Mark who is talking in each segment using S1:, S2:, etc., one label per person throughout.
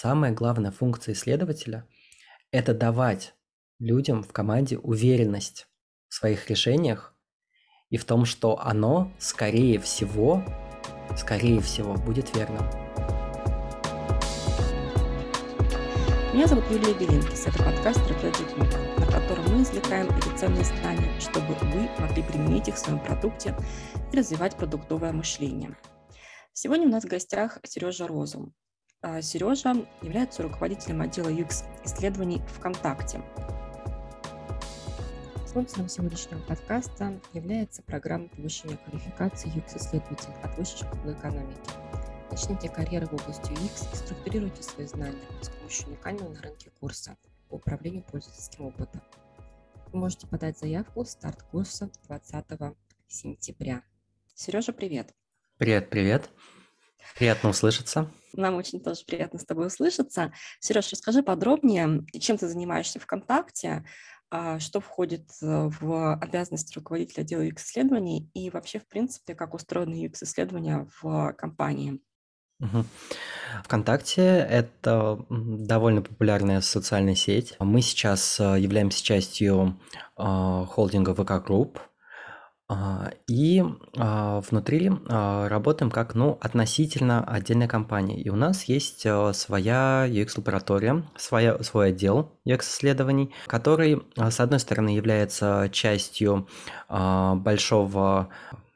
S1: самая главная функция исследователя – это давать людям в команде уверенность в своих решениях и в том, что оно, скорее всего, скорее всего, будет верным.
S2: Меня зовут Юлия Белинкис. Это подкаст «Стратегия на котором мы извлекаем эти ценные знания, чтобы вы могли применить их в своем продукте и развивать продуктовое мышление. Сегодня у нас в гостях Сережа Розум. А, Сережа является руководителем отдела UX исследований ВКонтакте. Спонсором сегодняшнего подкаста является программа повышения квалификации UX-исследователей от Высшей школы экономики. Начните карьеру в области UX и структурируйте свои знания с помощью уникального на рынке курса по управлению пользовательским опытом. Вы можете подать заявку в старт курса 20 сентября. Сережа, привет!
S1: Привет, привет! Приятно услышаться.
S2: Нам очень тоже приятно с тобой услышаться. Сереж, расскажи подробнее, чем ты занимаешься ВКонтакте, а, что входит э, в обязанности руководителя отдела UX-исследований и вообще, в принципе, как устроены UX-исследования в компании.
S1: Угу. ВКонтакте– это довольно популярная социальная сеть. Мы сейчас э, являемся частью э, холдинга Group, а, и а, внутри а, работаем как, ну, относительно отдельная компания. И у нас есть своя UX-лаборатория, своя, свой отдел UX-исследований, который, с одной стороны, является частью большого,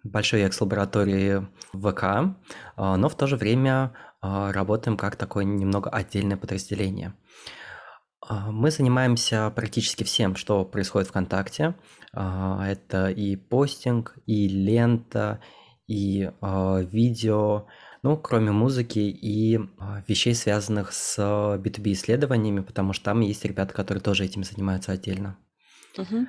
S1: большой UX-лаборатории ВК, но в то же время работаем как такое немного отдельное подразделение. Мы занимаемся практически всем, что происходит ВКонтакте. А, это и постинг, и лента, и а, видео, ну, кроме музыки и а, вещей, связанных с B2B исследованиями, потому что там есть ребята, которые тоже этим занимаются отдельно.
S2: Угу.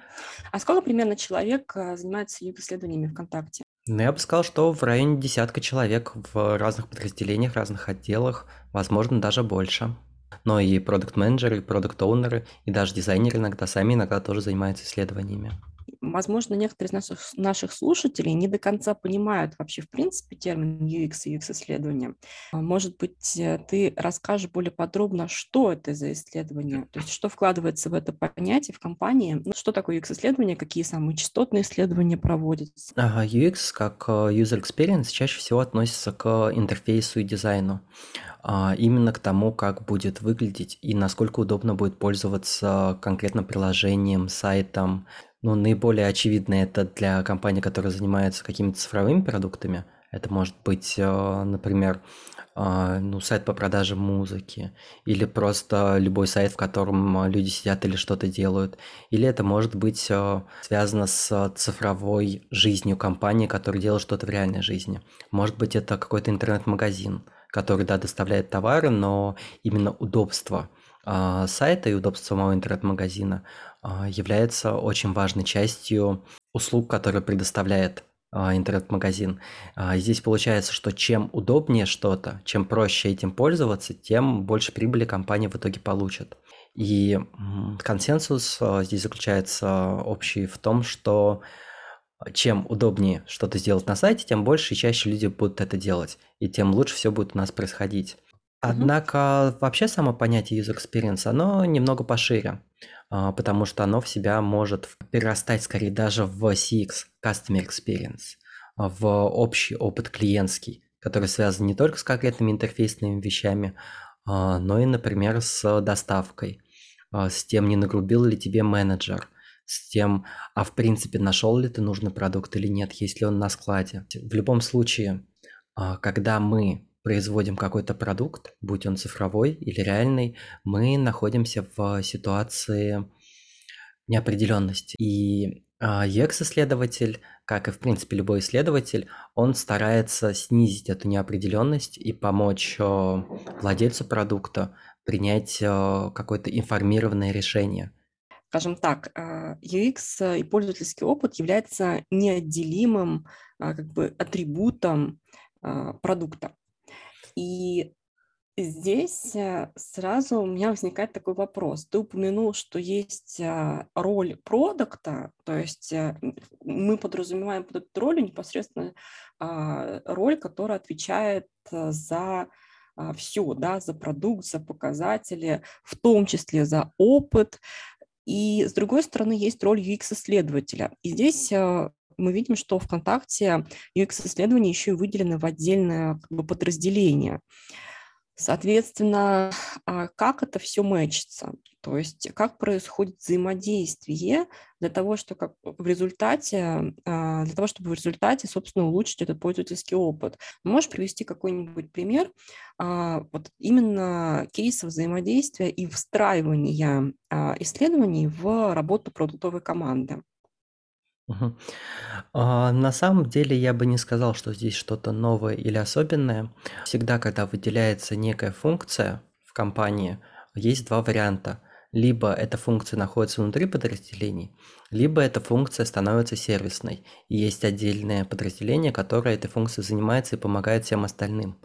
S2: А сколько примерно человек занимается исследованиями ВКонтакте?
S1: Ну, я бы сказал, что в районе десятка человек в разных подразделениях, разных отделах, возможно, даже больше. Но и продукт-менеджеры, продукт-оунеры, и даже дизайнеры иногда сами иногда тоже занимаются исследованиями
S2: возможно, некоторые из наших, наших слушателей не до конца понимают вообще, в принципе, термин UX и UX-исследования. А, может быть, э, ты расскажешь более подробно, что это за исследование, то есть что вкладывается в это понятие в компании, ну, что такое UX-исследование, какие самые частотные исследования проводятся.
S1: UX как э, user experience чаще всего относится к интерфейсу и дизайну а, именно к тому, как будет выглядеть и насколько удобно будет пользоваться конкретно приложением, сайтом, ну, наиболее очевидно это для компаний, которые занимаются какими-то цифровыми продуктами. Это может быть, э, например, э, ну, сайт по продаже музыки, или просто любой сайт, в котором люди сидят или что-то делают. Или это может быть э, связано с цифровой жизнью компании, которая делает что-то в реальной жизни. Может быть, это какой-то интернет-магазин, который, да, доставляет товары, но именно удобство сайта и удобство самого интернет-магазина является очень важной частью услуг, которые предоставляет а, интернет-магазин. А, здесь получается, что чем удобнее что-то, чем проще этим пользоваться, тем больше прибыли компания в итоге получит. И консенсус здесь заключается общий в том, что чем удобнее что-то сделать на сайте, тем больше и чаще люди будут это делать, и тем лучше все будет у нас происходить. Однако вообще само понятие user experience, оно немного пошире. А, потому что оно в себя может перерастать скорее даже в CX, Customer Experience, а, в общий опыт клиентский, который связан не только с конкретными интерфейсными вещами, а, но и, например, с доставкой, с тем, не нагрубил ли тебе менеджер, с тем, а в принципе нашел ли ты нужный продукт или нет, есть ли он на складе. В любом случае, когда мы производим какой-то продукт, будь он цифровой или реальный, мы находимся в ситуации неопределенности. И UX-исследователь, как и в принципе любой исследователь, он старается снизить эту неопределенность и помочь владельцу продукта принять какое-то информированное решение.
S2: Скажем так, UX и пользовательский опыт является неотделимым как бы атрибутом продукта. И здесь э, сразу у меня возникает такой вопрос. Ты упомянул, что есть а, роль продукта, то есть э, мы подразумеваем под эту роль непосредственно а, роль, которая отвечает э, за все, да, за продукт, за показатели, в том числе за опыт. И с другой стороны, есть роль UX-исследователя. И здесь э, мы видим, что ВКонтакте UX-исследования еще и выделены в отдельное как бы, подразделение. Соответственно, а как это все мэчится? То есть как происходит взаимодействие для того, что как в результате, а, для того, чтобы в результате, собственно, улучшить этот пользовательский опыт. Можешь привести какой-нибудь пример а, вот именно кейса взаимодействия и встраивания исследований в работу продуктовой команды?
S1: А, на самом деле я бы не сказал, что здесь что-то новое или особенное. Всегда, когда выделяется некая функция в компании, есть два варианта. Либо эта функция находится внутри подразделений, либо эта функция становится сервисной. И есть отдельное подразделение, которое этой функцией занимается и помогает всем остальным.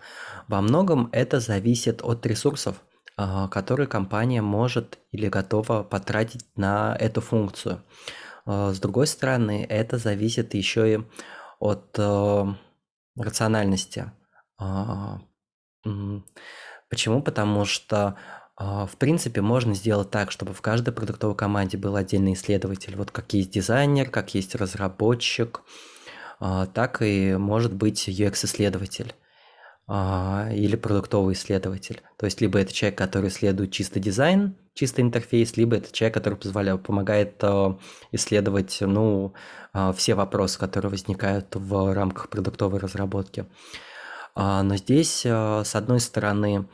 S1: Во многом это зависит от ресурсов, а, которые компания может или готова потратить на эту функцию. А, с другой стороны, это зависит еще и от э, рациональности. А, почему? Потому что, а, в принципе, можно сделать так, чтобы в каждой продуктовой команде был отдельный исследователь. Вот как есть дизайнер, как есть разработчик, так и может быть UX-исследователь или продуктовый исследователь. То есть либо это человек, который исследует чисто дизайн, чистый интерфейс, либо это человек, который позволяет, помогает э, исследовать ну, э, все вопросы, которые возникают в рамках продуктовой разработки. А, но здесь, э, с одной стороны,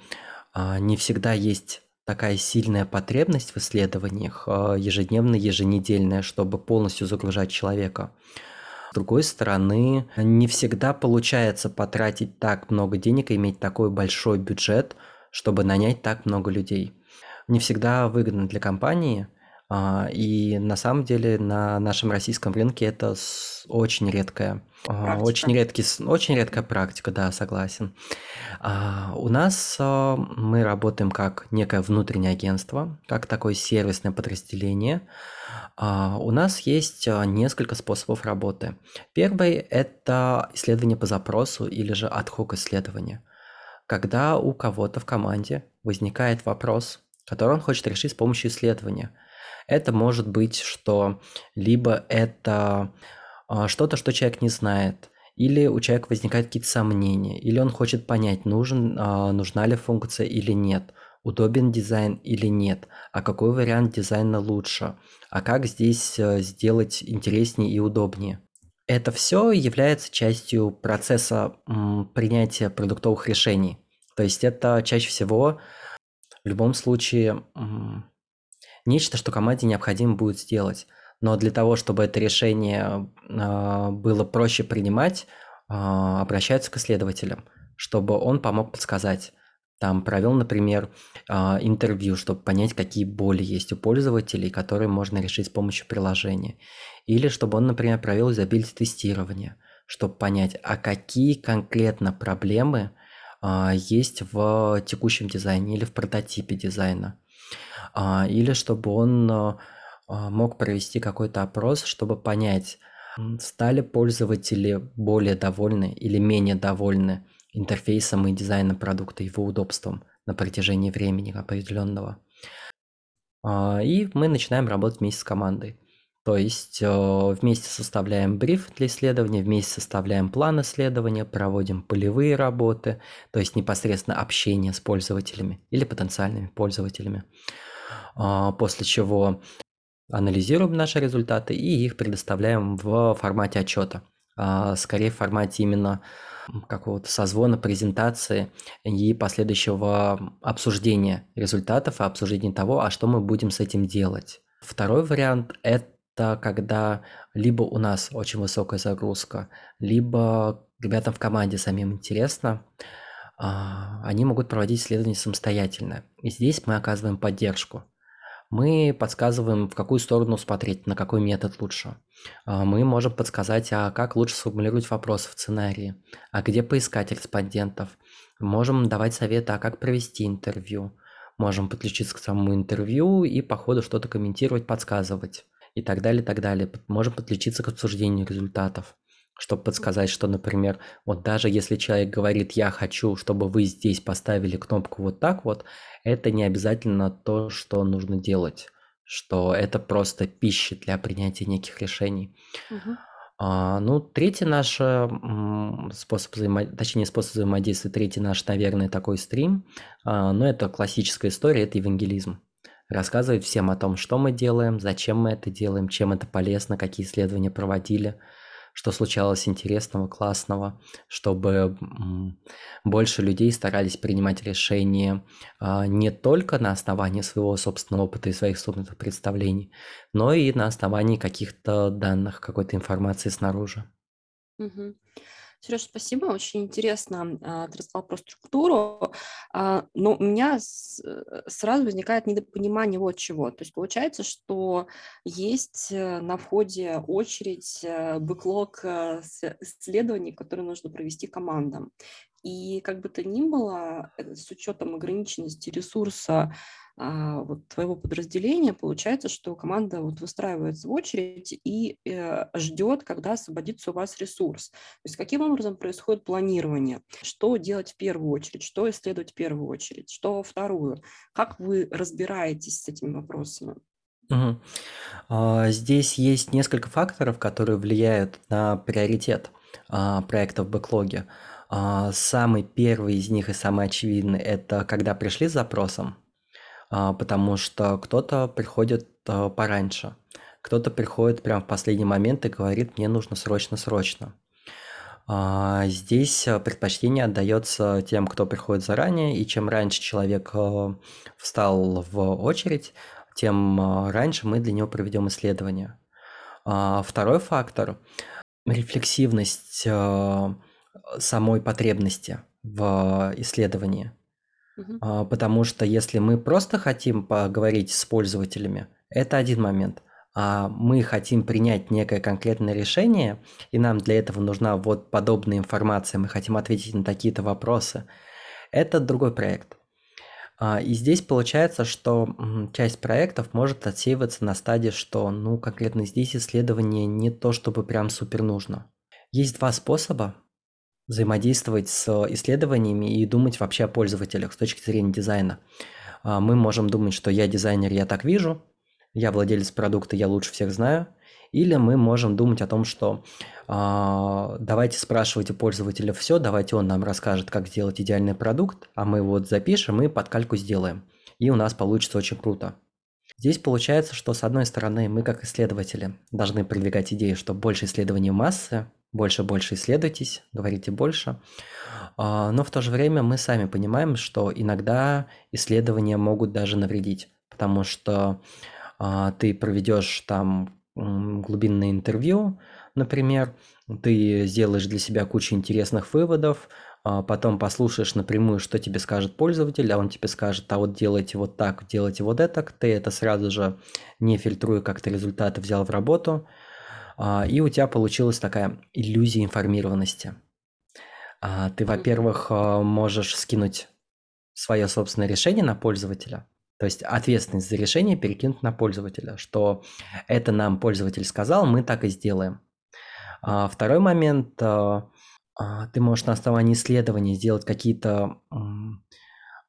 S1: не всегда есть такая сильная потребность в исследованиях, ежедневная, еженедельная, чтобы полностью загружать человека. С другой стороны, не всегда получается потратить так много денег и иметь такой большой бюджет, чтобы нанять так много людей не всегда выгодно для компании. А, и на самом деле на нашем российском рынке это очень редкая, а, очень редкий, очень редкая практика, да, согласен. А, у нас мы работаем как некое внутреннее агентство, как такое сервисное подразделение. У нас есть несколько способов работы. Первый – это исследование по запросу или же ad-hoc исследование. Когда у кого-то в команде возникает вопрос – который он хочет решить с помощью исследования. Это может быть, что либо это а, что-то, что человек не знает, или у человека возникают какие-то сомнения, или он хочет понять, нужен, а, нужна ли функция или нет, удобен дизайн или нет, а какой вариант дизайна лучше, а как здесь э, сделать интереснее и удобнее. Это все является частью процесса принятия продуктовых решений. То есть это чаще всего в любом случае, нечто, что команде необходимо будет сделать. Но для того, чтобы это решение а, было проще принимать, а, обращаются к исследователям, чтобы он помог подсказать. Там провел, например, а, интервью, чтобы понять, какие боли есть у пользователей, которые можно решить с помощью приложения. Или чтобы он, например, провел изобилие тестирования, чтобы понять, а какие конкретно проблемы – есть в текущем дизайне или в прототипе дизайна. А, или чтобы он а, мог провести какой-то опрос, чтобы понять, стали пользователи более довольны или менее довольны интерфейсом и дизайном продукта, его удобством на протяжении времени определенного. И мы начинаем работать вместе с командой. То есть э, вместе составляем бриф для исследования, вместе составляем план исследования, проводим полевые работы, то есть непосредственно общение с пользователями или потенциальными пользователями. А, после чего анализируем наши результаты и их предоставляем в формате отчета. А, скорее в формате именно какого-то созвона, презентации и последующего обсуждения результатов и обсуждения того, а что мы будем с этим делать. Второй вариант – это это когда либо у нас очень высокая загрузка, либо ребятам в команде самим интересно, а, они могут проводить исследования самостоятельно. И здесь мы оказываем поддержку. Мы подсказываем, в какую сторону смотреть, на какой метод лучше. А, мы можем подсказать, а как лучше сформулировать вопрос в сценарии, а где поискать респондентов. Можем давать советы, а как провести интервью. Можем подключиться к самому интервью и по ходу что-то комментировать, подсказывать и так далее, так далее. Можем подключиться к обсуждению результатов. чтобы подсказать, что, например, вот даже если человек говорит, я хочу, чтобы вы здесь поставили кнопку вот так вот, это не обязательно то, что нужно делать, что это просто пища для принятия неких решений.
S2: Мгм.
S1: А, ну, третий наш способ взаимодействия, точнее, не способ взаимодействия, третий наш, наверное, такой стрим, а, но это классическая история, это евангелизм. Рассказывать всем о том, что мы делаем, зачем мы это делаем, чем это полезно, какие исследования проводили, что случалось интересного, классного, чтобы больше людей старались принимать решения а, не только на основании своего собственного опыта и своих собственных представлений, но и на основании каких-то данных, какой-то информации снаружи.
S2: Мгм. Сереж, спасибо, очень интересно а, ты рассказал про структуру, а, но у меня э, сразу возникает недопонимание вот чего. То есть получается, что есть э, на входе очередь, э, бэклог исследований, которые нужно провести командам. И как бы то ни было, с учетом ограниченности ресурса а, вот твоего подразделения, получается, что команда вот выстраивается в очередь и э, ждет, когда освободится у вас ресурс. То есть каким образом происходит планирование? Что делать в первую очередь? Что исследовать в первую очередь? Что во вторую? Как вы разбираетесь с этими вопросами?
S1: Угу. Здесь есть несколько факторов, которые влияют на приоритет а, проекта в бэклоге. А, самый первый из них и самый очевидный – это когда пришли с запросом, а, потому что кто-то приходит а, пораньше, кто-то приходит прямо в последний момент и говорит, мне нужно срочно-срочно. Здесь предпочтение отдается тем, кто приходит заранее, и чем раньше человек встал в очередь, тем раньше мы для него проведем исследование. Второй фактор – рефлексивность самой потребности в исследовании. А, потому что если мы просто хотим поговорить с пользователями, это один момент. А мы хотим принять некое конкретное решение, и нам для этого нужна вот подобная информация, мы хотим ответить на такие-то вопросы, это другой проект. А, и здесь получается, что часть проектов может отсеиваться на стадии, что ну конкретно здесь исследование не то, чтобы прям супер нужно. Есть два способа взаимодействовать с исследованиями и думать вообще о пользователях с точки зрения дизайна. А, мы можем думать, что я дизайнер, я так вижу, я владелец продукта, я лучше всех знаю. Или мы можем думать о том, что э, давайте спрашивать у пользователя все, давайте он нам расскажет, как сделать идеальный продукт, а мы вот запишем и под кальку сделаем. И у нас получится очень круто. Здесь получается, что с одной стороны мы как исследователи должны продвигать идею, что больше исследований массы, больше, больше исследуйтесь, говорите больше. А, но в то же время мы сами понимаем, что иногда исследования могут даже навредить, потому что а, ты проведешь там глубинное интервью, например, ты сделаешь для себя кучу интересных выводов, а потом послушаешь напрямую, что тебе скажет пользователь, а он тебе скажет, а вот делайте вот так, делайте вот это, ты это сразу же не фильтруя как-то результаты взял в работу, и у тебя получилась такая иллюзия информированности. А, ты, во-первых, а, можешь скинуть свое собственное решение на пользователя, то есть ответственность за решение перекинуть на пользователя, что это нам пользователь сказал, мы так и сделаем. Второй момент, ты можешь на основании исследований сделать какие-то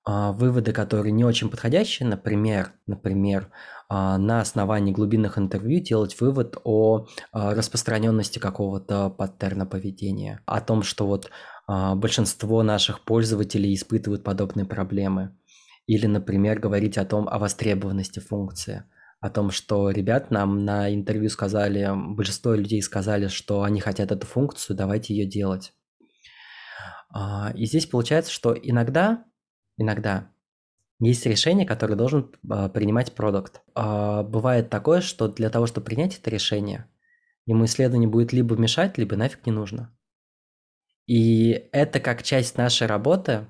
S1: выводы, которые не очень подходящие, например, например, а, на основании глубинных интервью делать вывод о а, распространенности какого-то паттерна поведения, о том, что вот а, большинство наших пользователей испытывают подобные проблемы. Или, например, говорить о том, о востребованности функции, о том, что ребят нам на интервью сказали, большинство людей сказали, что они хотят эту функцию, давайте ее делать. И здесь получается, что иногда, иногда есть решение, которое должен а, принимать продукт. А, бывает такое, что для того, чтобы принять это решение, ему исследование будет либо мешать, либо нафиг не нужно. И это как часть нашей работы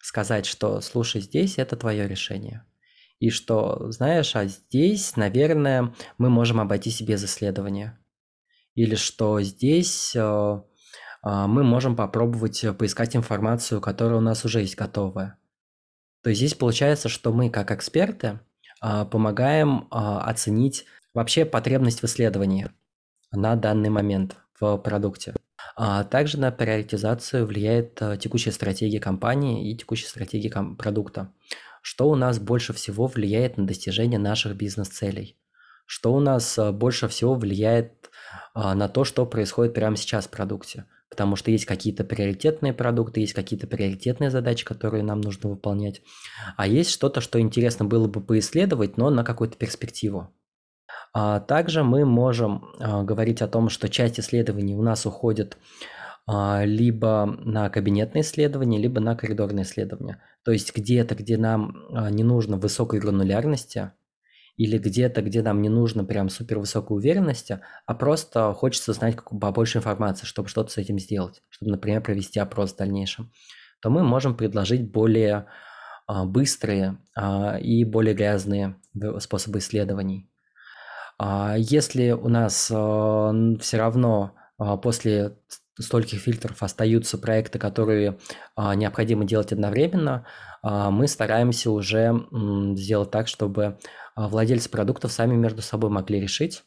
S1: сказать, что слушай, здесь это твое решение. И что, знаешь, а здесь, наверное, мы можем обойтись без исследования. Или что здесь э, мы можем попробовать поискать информацию, которая у нас уже есть готовая. То есть здесь получается, что мы как эксперты а, помогаем а, оценить вообще потребность в исследовании на данный момент в продукте. А также на приоритизацию влияет текущая стратегия компании и текущая стратегия продукта. Что у нас больше всего влияет на достижение наших бизнес-целей? Что у нас больше всего влияет на то, что происходит прямо сейчас в продукте? Потому что есть какие-то приоритетные продукты, есть какие-то приоритетные задачи, которые нам нужно выполнять. А есть что-то, что интересно было бы поисследовать, но на какую-то перспективу. А также мы можем а, говорить о том, что часть исследований у нас уходит а, либо на кабинетные исследования, либо на коридорные исследования. То есть где-то, где нам не нужно высокой гранулярности, или где-то, где нам не нужно прям супер высокой уверенности, а просто хочется знать побольше информации, чтобы что-то с этим сделать, чтобы, например, провести опрос в дальнейшем, то мы можем предложить более быстрые и более грязные способы исследований. А если у нас а, все равно а, после стольких фильтров остаются проекты, которые необходимо делать одновременно, мы стараемся уже сделать так, чтобы владельцы продуктов сами между собой могли решить,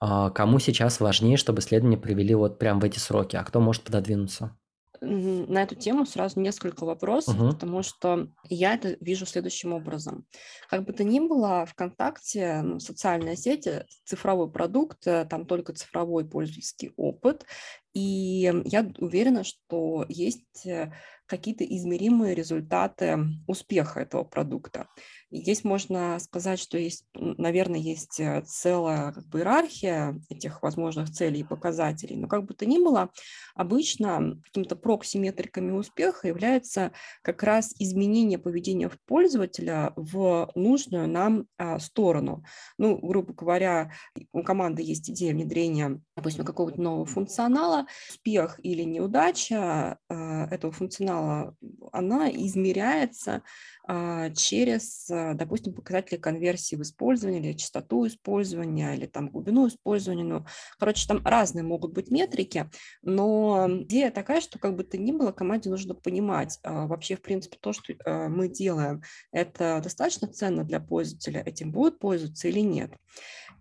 S1: кому сейчас важнее, чтобы исследования привели вот прямо в эти сроки, а кто может пододвинуться.
S2: На эту тему сразу несколько вопросов, угу. потому что я это вижу следующим образом. Как бы то ни было, ВКонтакте, ну, социальная сеть, цифровой продукт, э, там только цифровой пользовательский опыт, и я уверена, что есть э, какие-то измеримые результаты успеха этого продукта. И здесь можно сказать, что есть, наверное, есть э, целая как бы, иерархия этих возможных целей и показателей, но как бы то ни было, обычно какими-то проксиметриками успеха является как раз изменение поведения пользователя в нужную нам а, сторону. Ну, грубо говоря, у команды есть идея внедрения, допустим, какого-то нового функционала, успех или неудача а, этого функционала, она измеряется а, через, а, допустим, показатели конверсии в использовании или частоту использования, или там глубину использования. Ну, короче, там разные могут быть метрики, но идея такая, что как бы то ни было, команде нужно понимать вообще, в принципе, то, что мы делаем, это достаточно ценно для пользователя, этим будут пользоваться или нет.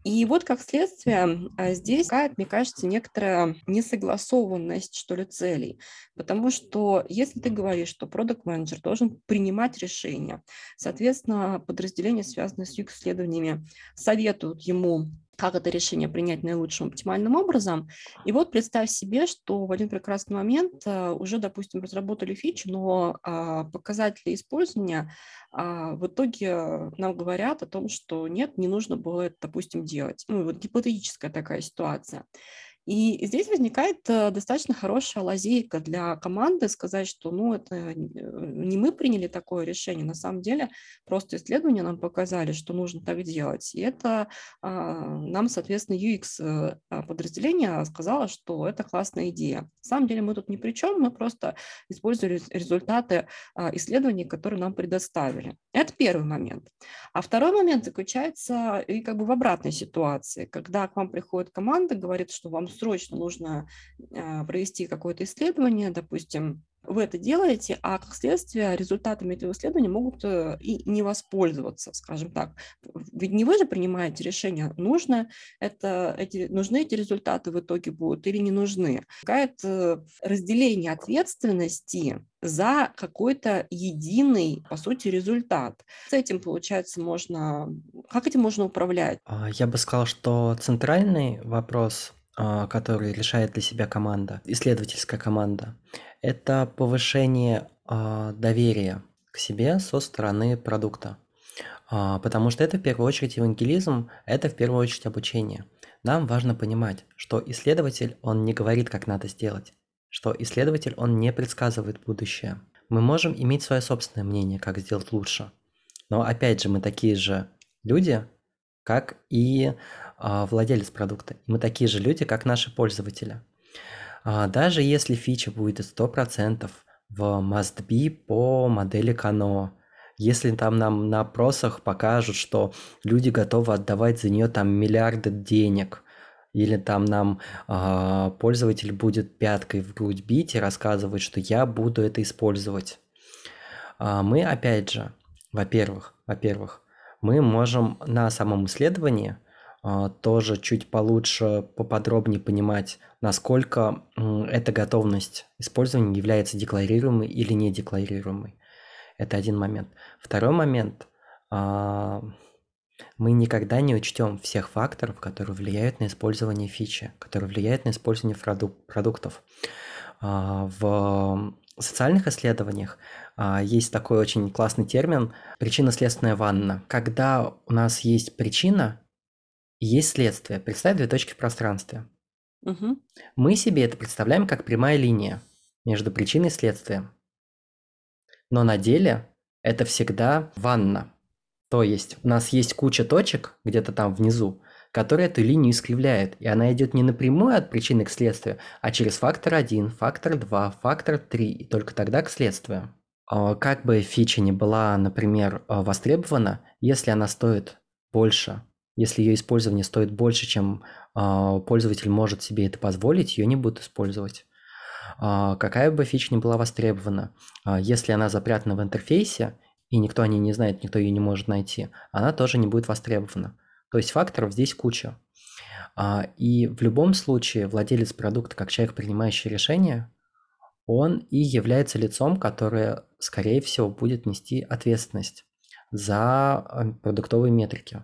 S2: И вот как следствие здесь, мне кажется, некоторая несогласованность, что ли, целей. Потому что если ты говоришь, что продукт менеджер должен принимать решения, соответственно, подразделения, связанные с исследованиями, советуют ему как это решение принять наилучшим оптимальным образом. И вот представь себе, что в один прекрасный момент э, уже, допустим, разработали фичу, но а, показатели использования а, в итоге нам говорят о том, что нет, не нужно было это, допустим, делать. Ну, вот гипотетическая такая ситуация. И здесь возникает э, достаточно хорошая лазейка для команды сказать, что ну, это э, не мы приняли такое решение, на самом деле просто исследования нам показали, что нужно так делать. И это а, нам, соответственно, UX э, а, подразделение сказало, что это классная идея. На самом деле мы тут ни при чем, мы просто использовали результаты а, исследований, которые нам предоставили. Это первый момент. А второй момент заключается и как бы в обратной ситуации, когда к вам приходит команда, говорит, что вам срочно нужно а, провести какое-то исследование, допустим, вы это делаете, а как следствие результатами этого исследования могут э, и не воспользоваться, скажем так. Ведь не вы же принимаете решение, нужно это, эти, нужны эти результаты в итоге будут или не нужны. Какое-то разделение ответственности за какой-то единый, по сути, результат. С этим, получается, можно... Как этим можно управлять?
S1: А, я бы сказал, что центральный вопрос который решает для себя команда, исследовательская команда, это повышение а, доверия к себе со стороны продукта. А, потому что это в первую очередь евангелизм, это в первую очередь обучение. Нам важно понимать, что исследователь, он не говорит, как надо сделать, что исследователь, он не предсказывает будущее. Мы можем иметь свое собственное мнение, как сделать лучше. Но опять же, мы такие же люди, как и а, владелец продукта. И мы такие же люди, как наши пользователи. А, даже если фича будет 100% в must be по модели Kano, если там нам на опросах покажут, что люди готовы отдавать за нее там миллиарды денег, или там нам э, пользователь будет пяткой в грудь бить и рассказывать, что я буду это использовать. Э, мы опять же, во-первых, во-первых, мы можем на самом исследовании а, тоже чуть получше, поподробнее понимать, насколько эта готовность использования является декларируемой или недекларируемой. Это один момент. Второй момент. А, мы никогда не учтем всех факторов, которые влияют на использование фичи, которые влияют на использование продуктов. А, в социальных исследованиях есть такой очень классный термин причинно-следственная ванна. Когда у нас есть причина, есть следствие. Представь две точки в пространстве.
S2: Угу.
S1: Мы себе это представляем как прямая линия между причиной и следствием. Но на деле это всегда ванна. То есть у нас есть куча точек где-то там внизу, которые эту линию искривляют. И она идет не напрямую от причины к следствию, а через фактор 1, фактор 2, фактор 3, и только тогда к следствию. А, как бы фича не была, например, а, востребована, если она стоит больше если ее использование стоит больше, чем э, пользователь может себе это позволить, ее не будут использовать. Э, какая бы фича ни была востребована, э, если она запрятана в интерфейсе, и никто о ней не знает, никто ее не может найти, она тоже не будет востребована. То есть факторов здесь куча. И в любом случае владелец продукта, как человек, принимающий решение, он и является лицом, которое, скорее всего, будет нести ответственность за продуктовые метрики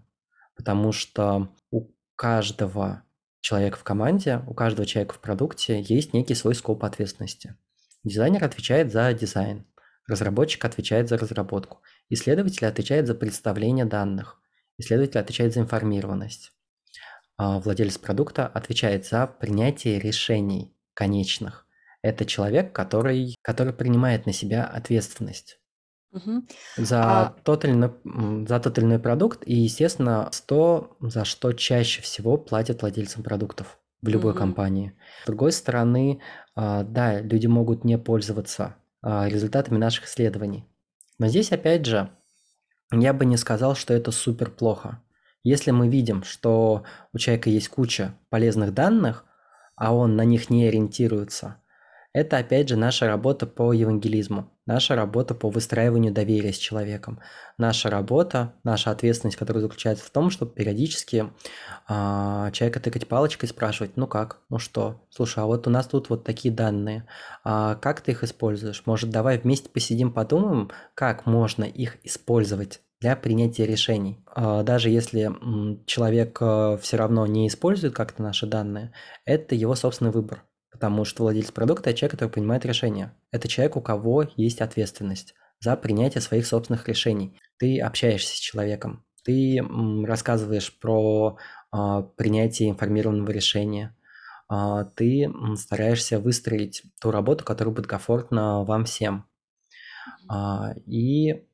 S1: потому что у каждого человека в команде, у каждого человека в продукте есть некий свой скоп ответственности. Дизайнер отвечает за дизайн, разработчик отвечает за разработку, исследователь отвечает за представление данных, исследователь отвечает за информированность. А владелец продукта отвечает за принятие решений конечных. Это человек, который, который принимает на себя ответственность. За
S2: А,
S1: тот или иной, за тот или иной продукт и, естественно, 100, за что чаще всего платят владельцам продуктов в любой
S2: мгм.
S1: компании. С другой стороны, а, да, люди могут не пользоваться а, результатами наших исследований. Но здесь, опять же, я бы не сказал, что это супер плохо. Если мы видим, что у человека есть куча полезных данных, а он на них не ориентируется, это, опять же, наша работа по евангелизму, наша работа по выстраиванию доверия с человеком, наша работа, наша ответственность, которая заключается в том, чтобы периодически а, человека тыкать палочкой и спрашивать, ну как, ну что, слушай, а вот у нас тут вот такие данные, а как ты их используешь? Может, давай вместе посидим, подумаем, как можно их использовать для принятия решений. А, даже если человек э, все равно не использует как-то наши данные, это его собственный выбор. Потому что владелец продукта – это человек, который принимает решения. Это человек, у кого есть ответственность за принятие своих собственных решений. Ты общаешься с человеком, ты рассказываешь про а, принятие информированного решения, а, ты стараешься выстроить ту работу, которая будет комфортна вам всем. А, и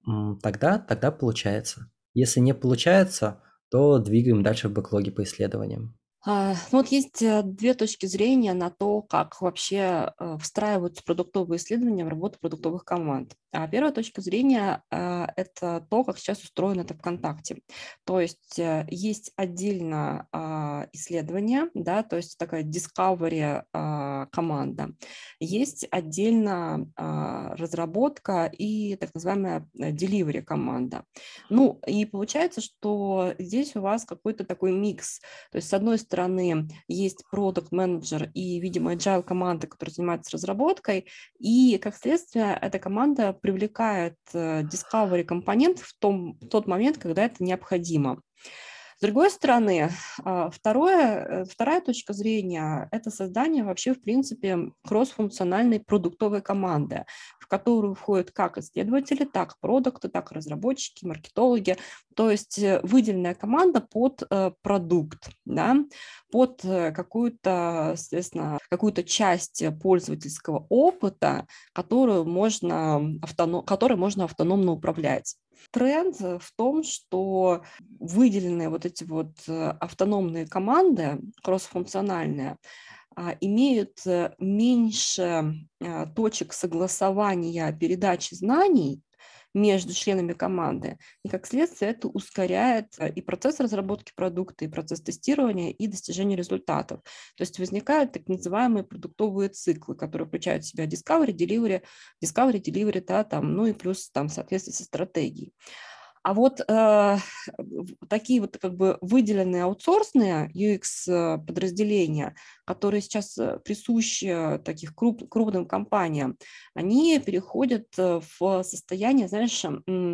S1: тогда, тогда получается. Если не получается, то двигаем дальше в бэклоге по исследованиям.
S2: А, ну вот есть э, две точки зрения на то, как вообще э, встраиваются продуктовые исследования в работу продуктовых команд. А первая точка зрения э, – это то, как сейчас устроено это ВКонтакте. То есть есть отдельно а, исследование, да, то есть такая discovery а, команда, есть отдельно разработка и так называемая delivery команда. Ну и получается, что здесь у вас какой-то такой микс. То есть с одной стороны есть продукт менеджер и, видимо, agile команда, которая занимается разработкой, и, как следствие, эта команда привлекает э, discovery компонент в, том, в тот момент, когда это необходимо. С другой стороны, а, второе, э, вторая точка зрения – это создание вообще, в принципе, кроссфункциональной продуктовой команды, в которую входят как исследователи, так продукты, так разработчики, маркетологи, то есть э, выделенная команда под э, продукт, да, под какую-то, соответственно, какую-то часть пользовательского опыта, которую можно, автоном, которой можно автономно управлять. Тренд в том, что выделенные вот эти вот э, автономные команды, кроссфункциональные, а, имеют э, меньше а, точек согласования передачи знаний между членами команды. И как следствие это ускоряет э, и процесс разработки продукта, и процесс тестирования, и достижения результатов. То есть возникают так называемые продуктовые циклы, которые включают в себя discovery, delivery, discovery, delivery, да, там, ну и плюс там в соответствии со стратегией. А вот э, такие вот как бы выделенные аутсорсные UX-подразделения, которые сейчас э, присущи таких круп, крупным компаниям, они переходят э, в состояние, знаешь,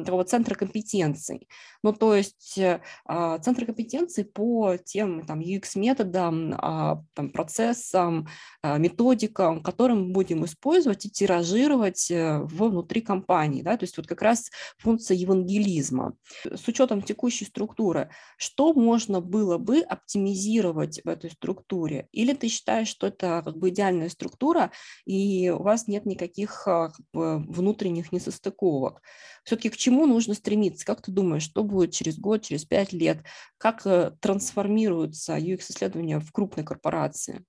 S2: такого центра компетенций. Ну, то есть э, а, центр компетенций по тем там, UX-методам, а, там, процессам, а, методикам, которые мы будем использовать и тиражировать внутри компании. Да? То есть вот как раз функция евангелизма. С учетом текущей структуры, что можно было бы оптимизировать в этой структуре? Или ты считаешь, что это как бы идеальная структура, и у вас нет никаких как бы, внутренних несостыковок? Все-таки к чему нужно стремиться? Как ты думаешь, что будет через год, через пять лет? Как э, трансформируются UX-исследования в крупной корпорации?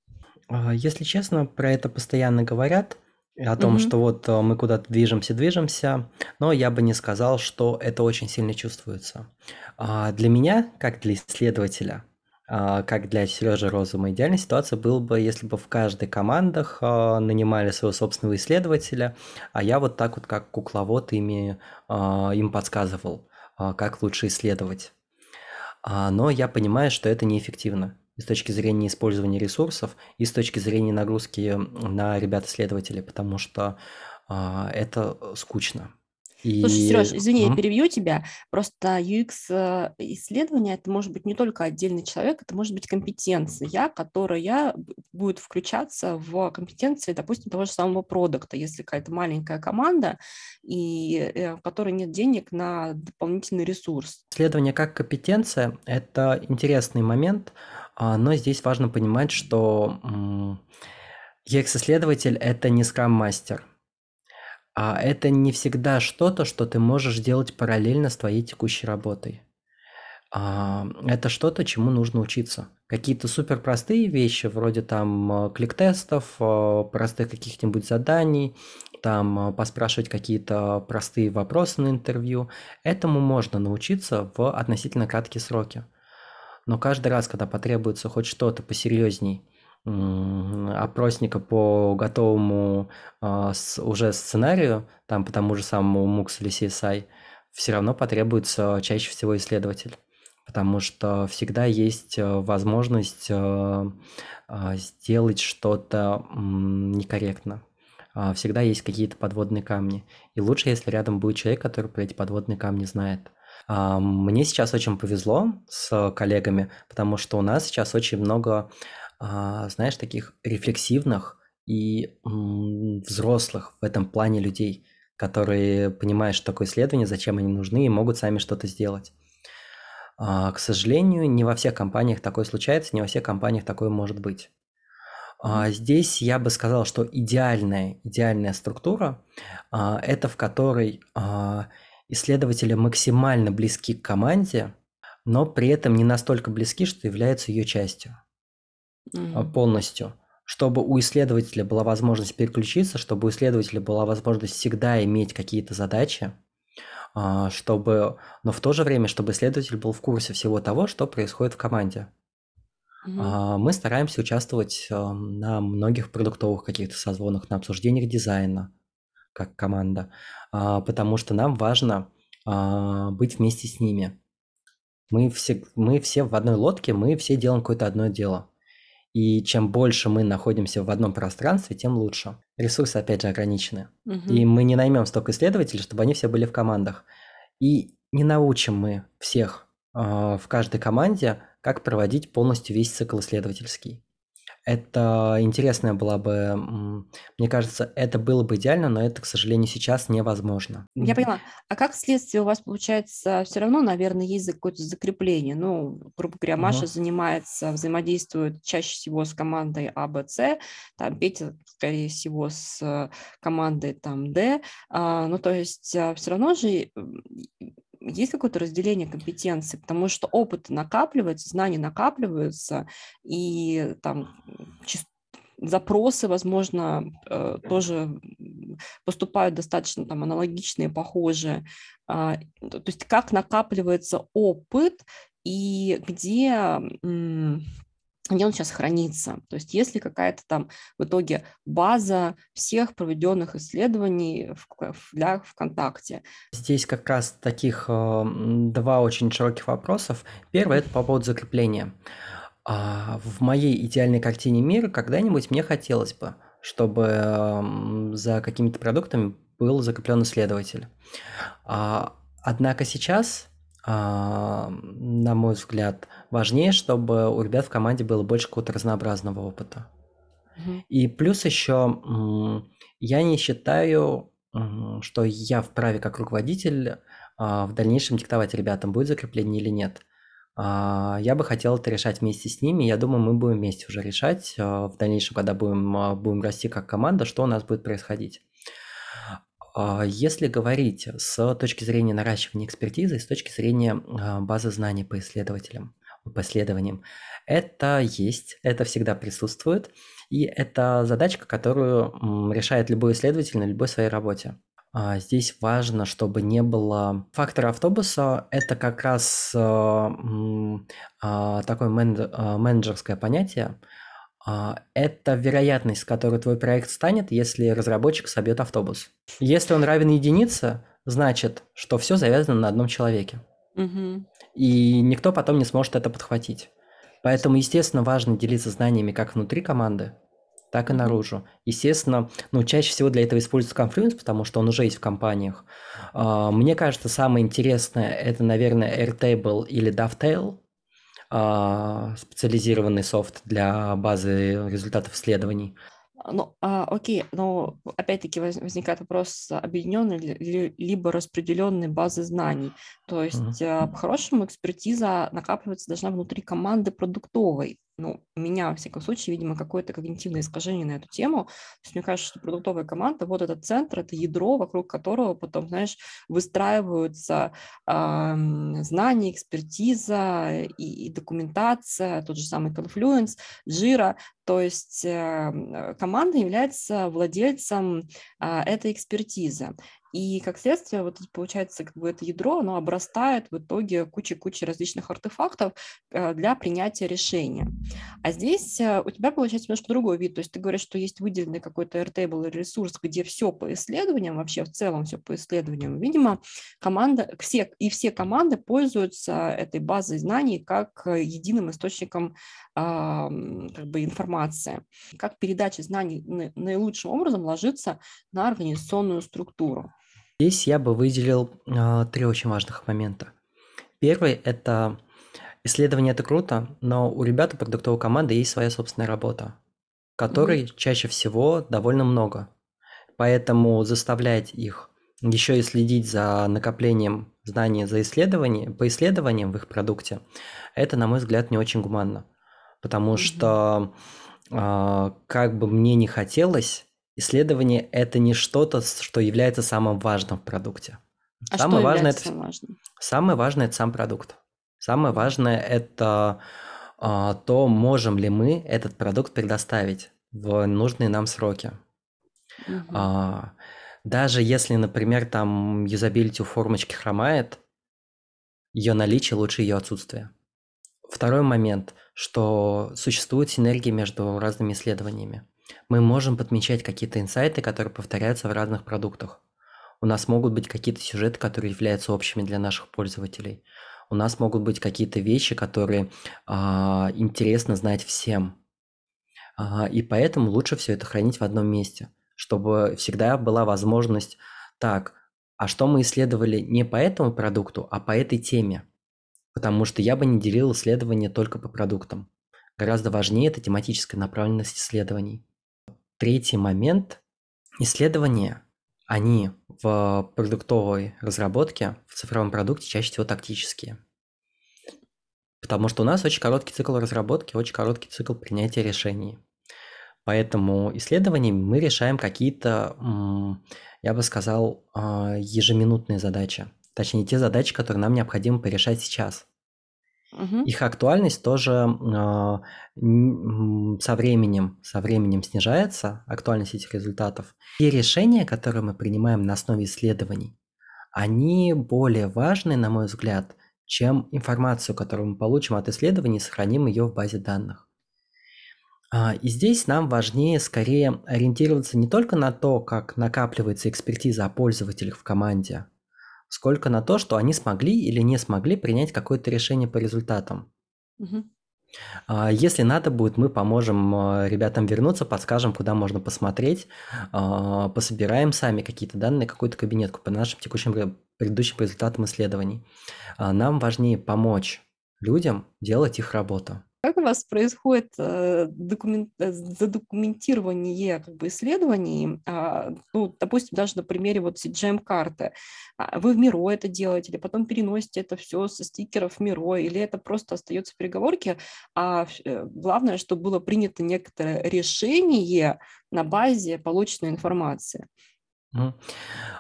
S1: А, если честно, про это постоянно говорят, о том, угу. что вот э, мы куда-то движемся, движемся, но я бы не сказал, что это очень сильно чувствуется. А, для меня, как для исследователя, а, как для Сережи Розума, идеальная ситуация была бы, если бы в каждой командах а, нанимали своего собственного исследователя, а я вот так вот как кукловод ими, им подсказывал, как лучше исследовать. Но я понимаю, что это неэффективно и с точки зрения использования ресурсов, и с точки зрения нагрузки на ребят-исследователей, потому что а, это скучно.
S2: И... Слушай, Сереж, извини, mm-hmm. я перебью тебя. Просто UX-исследование э, это может быть не только отдельный человек, это может быть компетенция, которая будет включаться в компетенции, допустим, того же самого продукта, если какая-то маленькая команда, и э, в которой нет денег на дополнительный ресурс.
S1: Исследование как компетенция – это интересный момент, а, но здесь важно понимать, что UX-исследователь – это не скрам-мастер. А это не всегда что-то, что ты можешь делать параллельно с твоей текущей работой. А, это что-то, чему нужно учиться. Какие-то супер простые вещи, вроде там э, клик-тестов, э, простых каких-нибудь заданий, там э, поспрашивать какие-то простые вопросы на интервью. Этому можно научиться в относительно краткие сроки. Но каждый раз, когда потребуется хоть что-то посерьезней, опросника по готовому а, уже сценарию, там по тому же самому MOOCs или CSI, все равно потребуется чаще всего исследователь, потому что всегда есть э, возможность э, а, сделать что-то некорректно. А, всегда есть какие-то подводные камни. И лучше, если рядом будет человек, который про эти подводные камни знает. Мне сейчас очень повезло с коллегами, потому что у нас сейчас очень много, знаешь, таких рефлексивных и взрослых в этом плане людей, которые понимают, что такое исследование, зачем они нужны и могут сами что-то сделать. А, к сожалению, не во всех компаниях такое случается, не во всех компаниях такое может быть. А, здесь я бы сказал, что идеальная, идеальная структура – это в которой Исследователи максимально близки к команде, но при этом не настолько близки, что являются ее частью mm-hmm. полностью. Чтобы у исследователя была возможность переключиться, чтобы у исследователя была возможность всегда иметь какие-то задачи, а, чтобы, но в то же время, чтобы исследователь был в курсе всего того, что происходит в команде. Mm-hmm. Мы стараемся участвовать на многих продуктовых каких-то созвонах, на обсуждениях дизайна, как команда, а, потому что нам важно быть вместе с ними. Мы все, мы все в одной лодке, мы все делаем какое-то одно дело. И чем больше мы находимся в одном пространстве, тем лучше. Ресурсы, опять же, ограничены. Угу. И мы не наймем столько исследователей, чтобы они все были в командах. И не научим мы всех э, в каждой команде, как проводить полностью весь цикл исследовательский. Это интересная была бы, мне кажется, это было бы идеально, но это, к сожалению, сейчас невозможно.
S2: Я поняла. А как следствие у вас получается все равно, наверное, есть какое-то закрепление? Ну, грубо говоря, Маша угу. занимается, взаимодействует чаще всего с командой А, Б, С, там Петя, скорее всего, с командой там Д. А, ну, то есть а, все равно же есть какое-то разделение компетенций, потому что опыт накапливается, знания накапливаются, и там запросы, возможно, э, тоже поступают достаточно там аналогичные, похожие. А, то есть как накапливается опыт и где где он сейчас хранится. То есть если какая-то там в итоге база всех проведенных исследований для ВКонтакте.
S1: Здесь как раз таких э, два очень широких вопросов. Первый – это по поводу закрепления. А в моей идеальной картине мира когда-нибудь мне хотелось бы, чтобы за какими-то продуктами был закреплен исследователь. А, однако сейчас а, на мой взгляд, важнее, чтобы у ребят в команде было больше какого-то разнообразного опыта. И плюс еще я не считаю, что я вправе как руководитель а, в дальнейшем диктовать ребятам, будет закрепление или нет. А, я бы хотел это решать вместе с ними. Я думаю, мы будем вместе уже решать в дальнейшем, когда будем, будем расти как команда, что у нас будет происходить. А, если говорить с точки зрения наращивания экспертизы, с точки зрения а, базы знаний по исследователям, по исследованиям, это есть, это всегда присутствует, и это задачка, которую решает любой исследователь на любой своей работе. А, здесь важно, чтобы не было фактора автобуса. Это как раз такое менеджерское понятие, а, это вероятность, с которой твой проект станет, если разработчик собьет автобус. Если он равен единице, значит, что все завязано на одном человеке. Угу. И никто потом не сможет это подхватить. Поэтому, естественно, важно делиться знаниями как внутри команды, так и наружу. Естественно, ну, чаще всего для этого используется Confluence, потому что он уже есть в компаниях. А, мне кажется, самое интересное – это, наверное, Airtable или Dovetail – а, специализированный софт для базы результатов исследований.
S2: Ну, а, окей, но опять-таки возникает вопрос объединенной либо распределенной базы знаний. То есть, uh-huh. по-хорошему, экспертиза накапливаться должна внутри команды продуктовой ну, у меня, во всяком случае, видимо, какое-то когнитивное искажение на эту тему. То есть мне кажется, что продуктовая команда, вот этот центр, это ядро, вокруг которого потом, знаешь, выстраиваются э, знания, экспертиза и, и документация, тот же самый Confluence, Jira. То есть э, команда является владельцем э, этой экспертизы. И как следствие, вот получается, как бы это ядро, оно обрастает в итоге кучей-кучей различных артефактов э, для принятия решения. А здесь э, у тебя получается немножко другой вид. То есть ты говоришь, что есть выделенный какой-то Airtable ресурс, где все по исследованиям, вообще в целом все по исследованиям. Видимо, команда, все, и все команды пользуются этой базой знаний как э, единым источником как бы информации. Как передача знаний наилучшим образом ложится на организационную структуру.
S1: Здесь я бы выделил э, три очень важных момента. Первый – это исследование – это круто, но у ребят у продуктовой команды есть своя собственная работа, которой mm-hmm. чаще всего довольно много. Поэтому заставлять их еще и следить за накоплением знаний за исследование, по исследованиям в их продукте, это, на мой взгляд, не очень гуманно. Потому mm-hmm. что э, как бы мне не хотелось, исследование – это не что-то, что является самым важным в продукте.
S2: А самое что важное это важным?
S1: самое важное это сам продукт. Самое важное это а, то, можем ли мы этот продукт предоставить в нужные нам сроки. Угу. А, даже если, например, там юзабилити у формочки хромает, ее наличие лучше ее отсутствия. Второй момент, что существует синергия между разными исследованиями мы можем подмечать какие-то инсайты, которые повторяются в разных продуктах. У нас могут быть какие-то сюжеты, которые являются общими для наших пользователей. У нас могут быть какие-то вещи, которые а, интересно знать всем. А, и поэтому лучше все это хранить в одном месте, чтобы всегда была возможность, так, а что мы исследовали не по этому продукту, а по этой теме. Потому что я бы не делил исследования только по продуктам. Гораздо важнее это тематическая направленность исследований. Третий момент. Исследования, они в продуктовой разработке, в цифровом продукте чаще всего тактические. Потому что у нас очень короткий цикл разработки, очень короткий цикл принятия решений. Поэтому исследованиями мы решаем какие-то, я бы сказал, а, ежеминутные задачи. Точнее, те задачи, которые нам необходимо порешать сейчас. Угу. Их актуальность тоже э, со временем, со временем снижается, актуальность этих результатов. И решения, которые мы принимаем на основе исследований, они более важны, на мой взгляд, чем информацию, которую мы получим от исследований и сохраним ее в базе данных. А, и здесь нам важнее скорее ориентироваться не только на то, как накапливается экспертиза о пользователях в команде, сколько на то, что они смогли или не смогли принять какое-то решение по результатам. А, Если надо будет, мы поможем а, ребятам вернуться, подскажем, куда можно посмотреть, а, пособираем сами какие-то данные, какую-то кабинетку по нашим текущим ре- предыдущим результатам исследований. Нам важнее помочь людям делать их работу.
S2: Как у вас происходит э, докумен- э, задокументирование как бы, исследований? А, ну, допустим, даже на примере вот CGM-карты. А Вы в Миро это делаете, или потом переносите это все со стикеров в Миро, или это просто остается в переговорке, а э, главное, чтобы было принято некоторое решение на базе полученной информации.
S1: Мгм.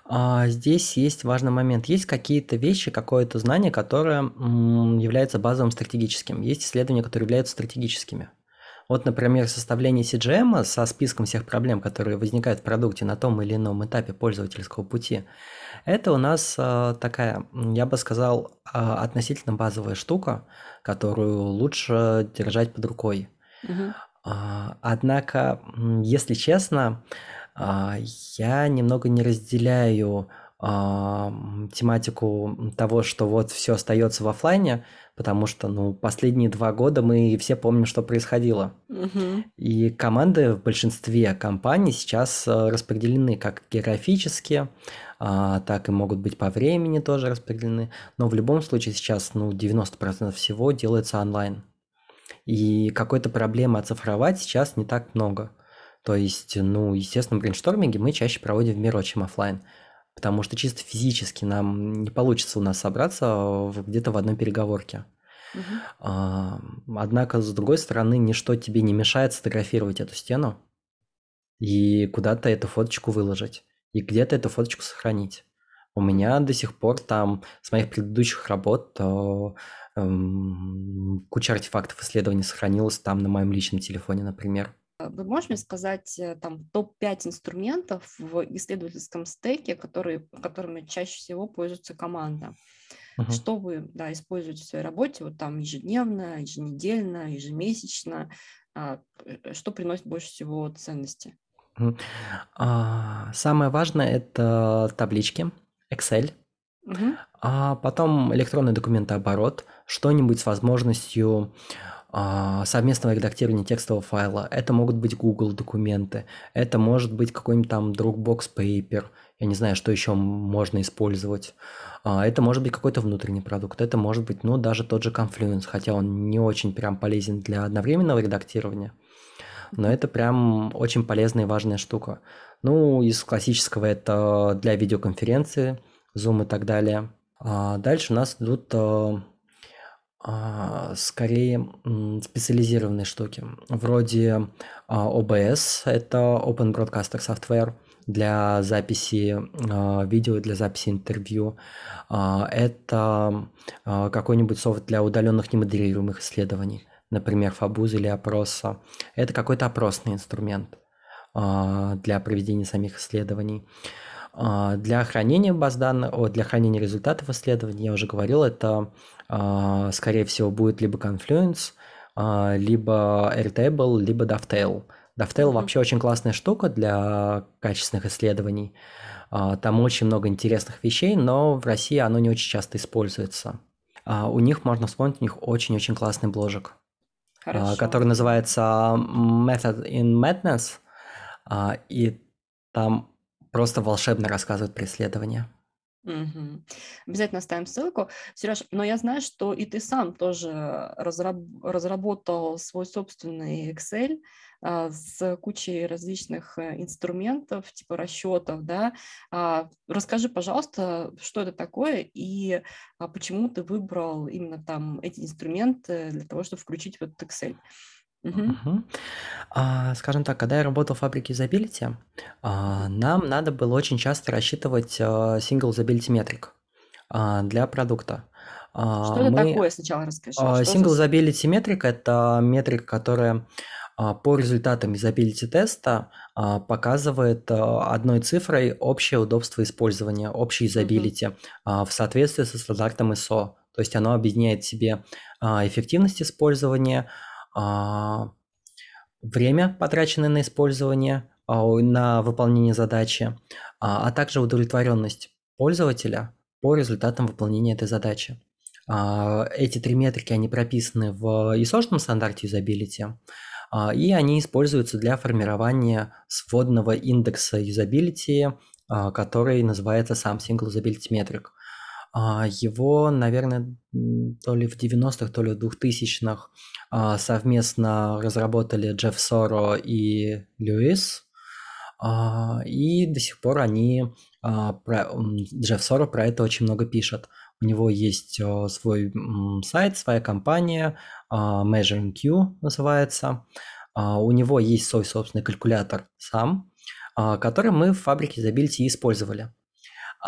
S1: А, Здесь есть важный момент. Есть какие-то вещи, какое-то знание, которое м, является базовым стратегическим. Есть исследования, которые являются стратегическими. Вот, например, составление CGM со списком всех проблем, которые возникают в продукте на том или ином этапе пользовательского пути, это у нас а, такая, м, я бы сказал, а, относительно базовая штука, которую лучше держать под рукой.
S2: Мгм.
S1: А, Однако, м, если честно, я немного не разделяю а, тематику того, что вот все остается в оффлайне, потому что, ну, последние два года мы все помним, что происходило.
S2: Мгм.
S1: И команды в большинстве компаний сейчас э, распределены как географически, а, так и могут быть по времени тоже распределены. Но в любом случае сейчас, ну, 90% всего делается онлайн. И какой-то проблемы оцифровать сейчас не так много. То есть, ну, естественно, брейншторминги мы чаще проводим в Miro, чем оффлайн. Потому что чисто физически нам не получится у нас собраться в- где-то в одной переговорке. А, Однако, с другой стороны, ничто тебе не мешает сфотографировать эту стену и куда-то эту фоточку выложить, и где-то эту фоточку сохранить. У меня до сих пор там с моих предыдущих работ э, эм, куча артефактов исследований сохранилась там на моем личном телефоне, например.
S2: А Вы можете мне сказать э, там топ-5 инструментов в исследовательском стеке, которые, которыми чаще всего пользуется команда?
S1: Мгм.
S2: Что вы да, используете в своей работе вот там ежедневно, еженедельно, ежемесячно? А, э, Что приносит больше всего ценности?
S1: Мгм. А, Самое важное – это таблички, Excel,
S2: Мгм.
S1: а потом электронный документооборот, что-нибудь с возможностью совместного редактирования текстового файла. Это могут быть Google документы, это может быть какой-нибудь там Dropbox Paper, я не знаю, что еще можно использовать. А, Это может быть какой-то внутренний продукт, это может быть, ну, даже тот же Confluence, хотя он не очень прям полезен для одновременного редактирования. Но это прям очень полезная и важная штука. Ну, из классического это для видеоконференции, Zoom и так далее. А дальше у нас идут а, а, скорее м, специализированные штуки. Вроде а, OBS, это Open Broadcaster Software для записи а, видео, для записи интервью. А, Это а, какой-нибудь софт для удаленных немодерируемых исследований, например, Фабуза или опроса. Это какой-то опросный инструмент а, для проведения самих исследований. А, Для хранения баз данных, для хранения результатов исследований, я уже говорил, это, а, скорее всего, будет либо Confluence, а, либо Airtable, либо Dovetail. Dovetail
S2: Мгм.
S1: вообще очень классная штука для качественных исследований. Там очень много интересных вещей, но в России оно не очень часто используется. У них можно вспомнить, у них очень-очень классный бложек,
S2: Хорошо.
S1: который называется Method in Madness, и там просто волшебно рассказывают про исследования.
S2: Мгм. Обязательно оставим ссылку. Сереж, но я знаю, что и ты сам тоже разраб- разработал свой собственный Excel а, с кучей различных э, инструментов, типа расчетов, да. А, Расскажи, пожалуйста, что это такое и а, почему ты выбрал именно там эти инструменты для того, чтобы включить в этот Excel. Мгм.
S1: Мгм. А, Скажем так, когда я работал в фабрике Usability, а, нам надо было очень часто рассчитывать а, Single Usability Metric а, для продукта. А,
S2: Что это
S1: Мы
S2: такое, сначала расскажи.
S1: А,
S2: Что
S1: Single
S2: за...
S1: Usability Metric – это метрика, которая а, по результатам Usability теста а, показывает а, одной цифрой общее удобство использования, общий
S2: Мгм.
S1: Usability а, в соответствии со стандартом ISO. То есть оно объединяет в себе а, эффективность использования, время, потраченное на использование, на выполнение задачи, а также удовлетворенность пользователя по результатам выполнения этой задачи. Эти три метрики, они прописаны в ISO стандарте юзабилити, и они используются для формирования сводного индекса юзабилити, который называется сам Single Usability Metric. А, его, наверное, то ли в 90-х, то ли в 2000-х а, совместно разработали Джефф Соро и Льюис. А, и до сих пор они, Джефф Соро про это очень много пишет. У него есть свой сайт, своя компания, Measuring Q называется. У него есть свой собственный калькулятор сам, который мы в фабрике Изобилити использовали.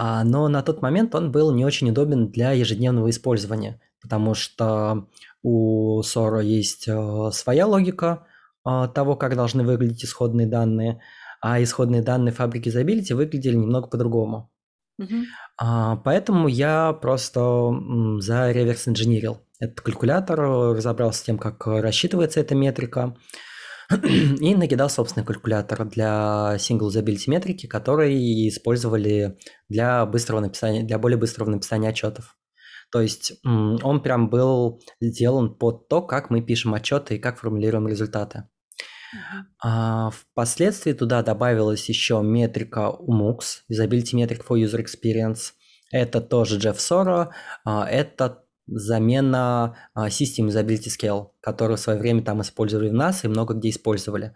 S1: А, но на тот момент он был не очень удобен для ежедневного использования, потому что у Soro есть э, своя логика э, того, как должны выглядеть исходные данные, а исходные данные фабрики Usability выглядели немного по-другому. Uh-huh. Поэтому я просто зареверс-инженерил этот калькулятор, разобрался с тем, как рассчитывается эта метрика, и накидал собственный калькулятор для single usability метрики, который использовали для быстрого написания, для более быстрого написания отчетов. То есть он прям был сделан под то, как мы пишем отчеты и как формулируем результаты. А, впоследствии туда добавилась еще метрика UMUX, Usability Metric for User Experience. Это тоже Jeff Soro. А, это замена а, System Usability Scale, которую в свое время там использовали в нас и много где использовали.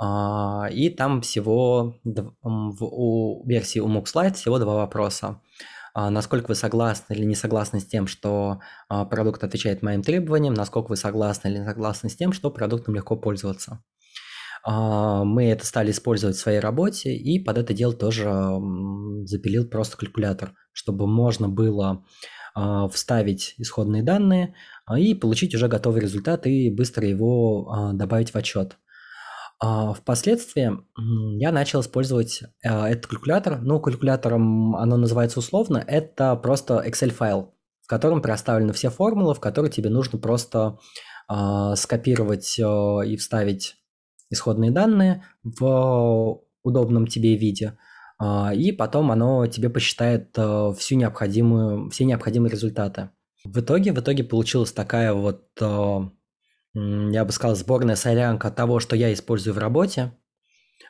S1: А, и там всего в, версии у Lite всего два вопроса. А, насколько вы согласны или не согласны с тем, что продукт отвечает моим требованиям, насколько вы согласны или не согласны с тем, что продуктом легко пользоваться. Мы это стали использовать в своей работе, и под это дело тоже запилил просто калькулятор, чтобы можно было а, вставить исходные данные а, и получить уже готовый результат и быстро его а, добавить в отчет. Впоследствии я начал использовать этот калькулятор. Ну, калькулятором оно называется условно. Это просто Excel-файл, в котором проставлены все формулы, в которые тебе нужно просто скопировать и вставить исходные данные в удобном тебе виде – а, и потом оно тебе посчитает э, всю необходимую, все необходимые результаты. В итоге, в итоге получилась такая вот, э, я бы сказал, сборная солянка того, что я использую в работе,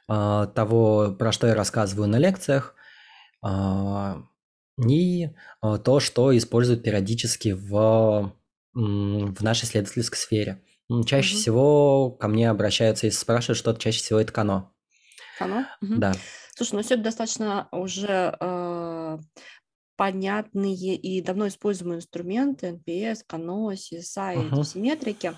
S1: а, того, про что я рассказываю на лекциях, а, и э, то, что используют периодически в, в нашей исследовательской сфере. Чаще mm-hmm. всего ко мне обращаются и спрашивают что-то, чаще всего это Кано.
S2: Кано? Mm-hmm.
S1: Да.
S2: Слушай, ну все это достаточно уже э, понятные и давно используемые инструменты, NPS, Kano, CSI, эти все метрики,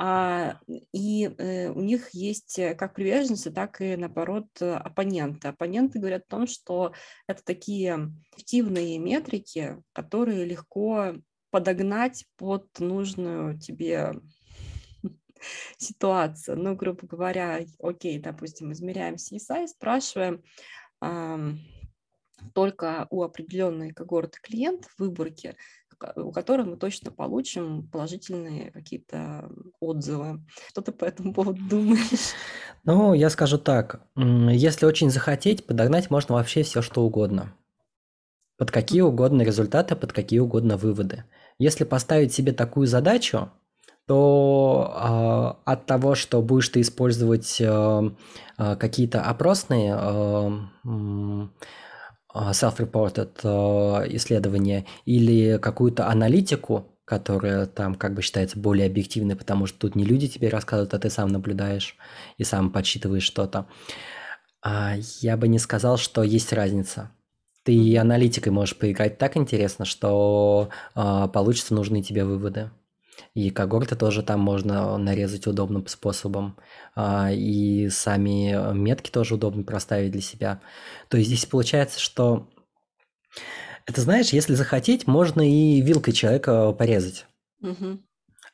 S2: а, и э, у них есть как приверженцы, так и, наоборот, оппоненты. Оппоненты говорят о том, что это такие эффективные метрики, которые легко подогнать под нужную тебе ситуация. Ну, грубо говоря, окей, допустим, измеряем CSI, спрашиваем эм, только у определенной когорты клиентов выборки, у которых мы точно получим положительные какие-то отзывы. Что ты по этому поводу думаешь?
S1: Ну, я скажу так. Если очень захотеть, подогнать можно вообще все, что угодно. Под какие угодно результаты, под какие угодно выводы. Если поставить себе такую задачу, то э, от того, что будешь ты использовать э, э, какие-то опросные э, self-reported э, исследования или какую-то аналитику, которая там как бы считается более объективной, потому что тут не люди тебе рассказывают, а ты сам наблюдаешь и сам подсчитываешь что-то. А я бы не сказал, что есть разница. Ты аналитикой можешь поиграть так интересно, что э, получатся нужные тебе выводы. И когорты тоже там можно нарезать удобным способом. А, и сами метки тоже удобно проставить для себя. То есть здесь получается, что это знаешь, если захотеть, можно и вилкой человека порезать.
S2: Угу.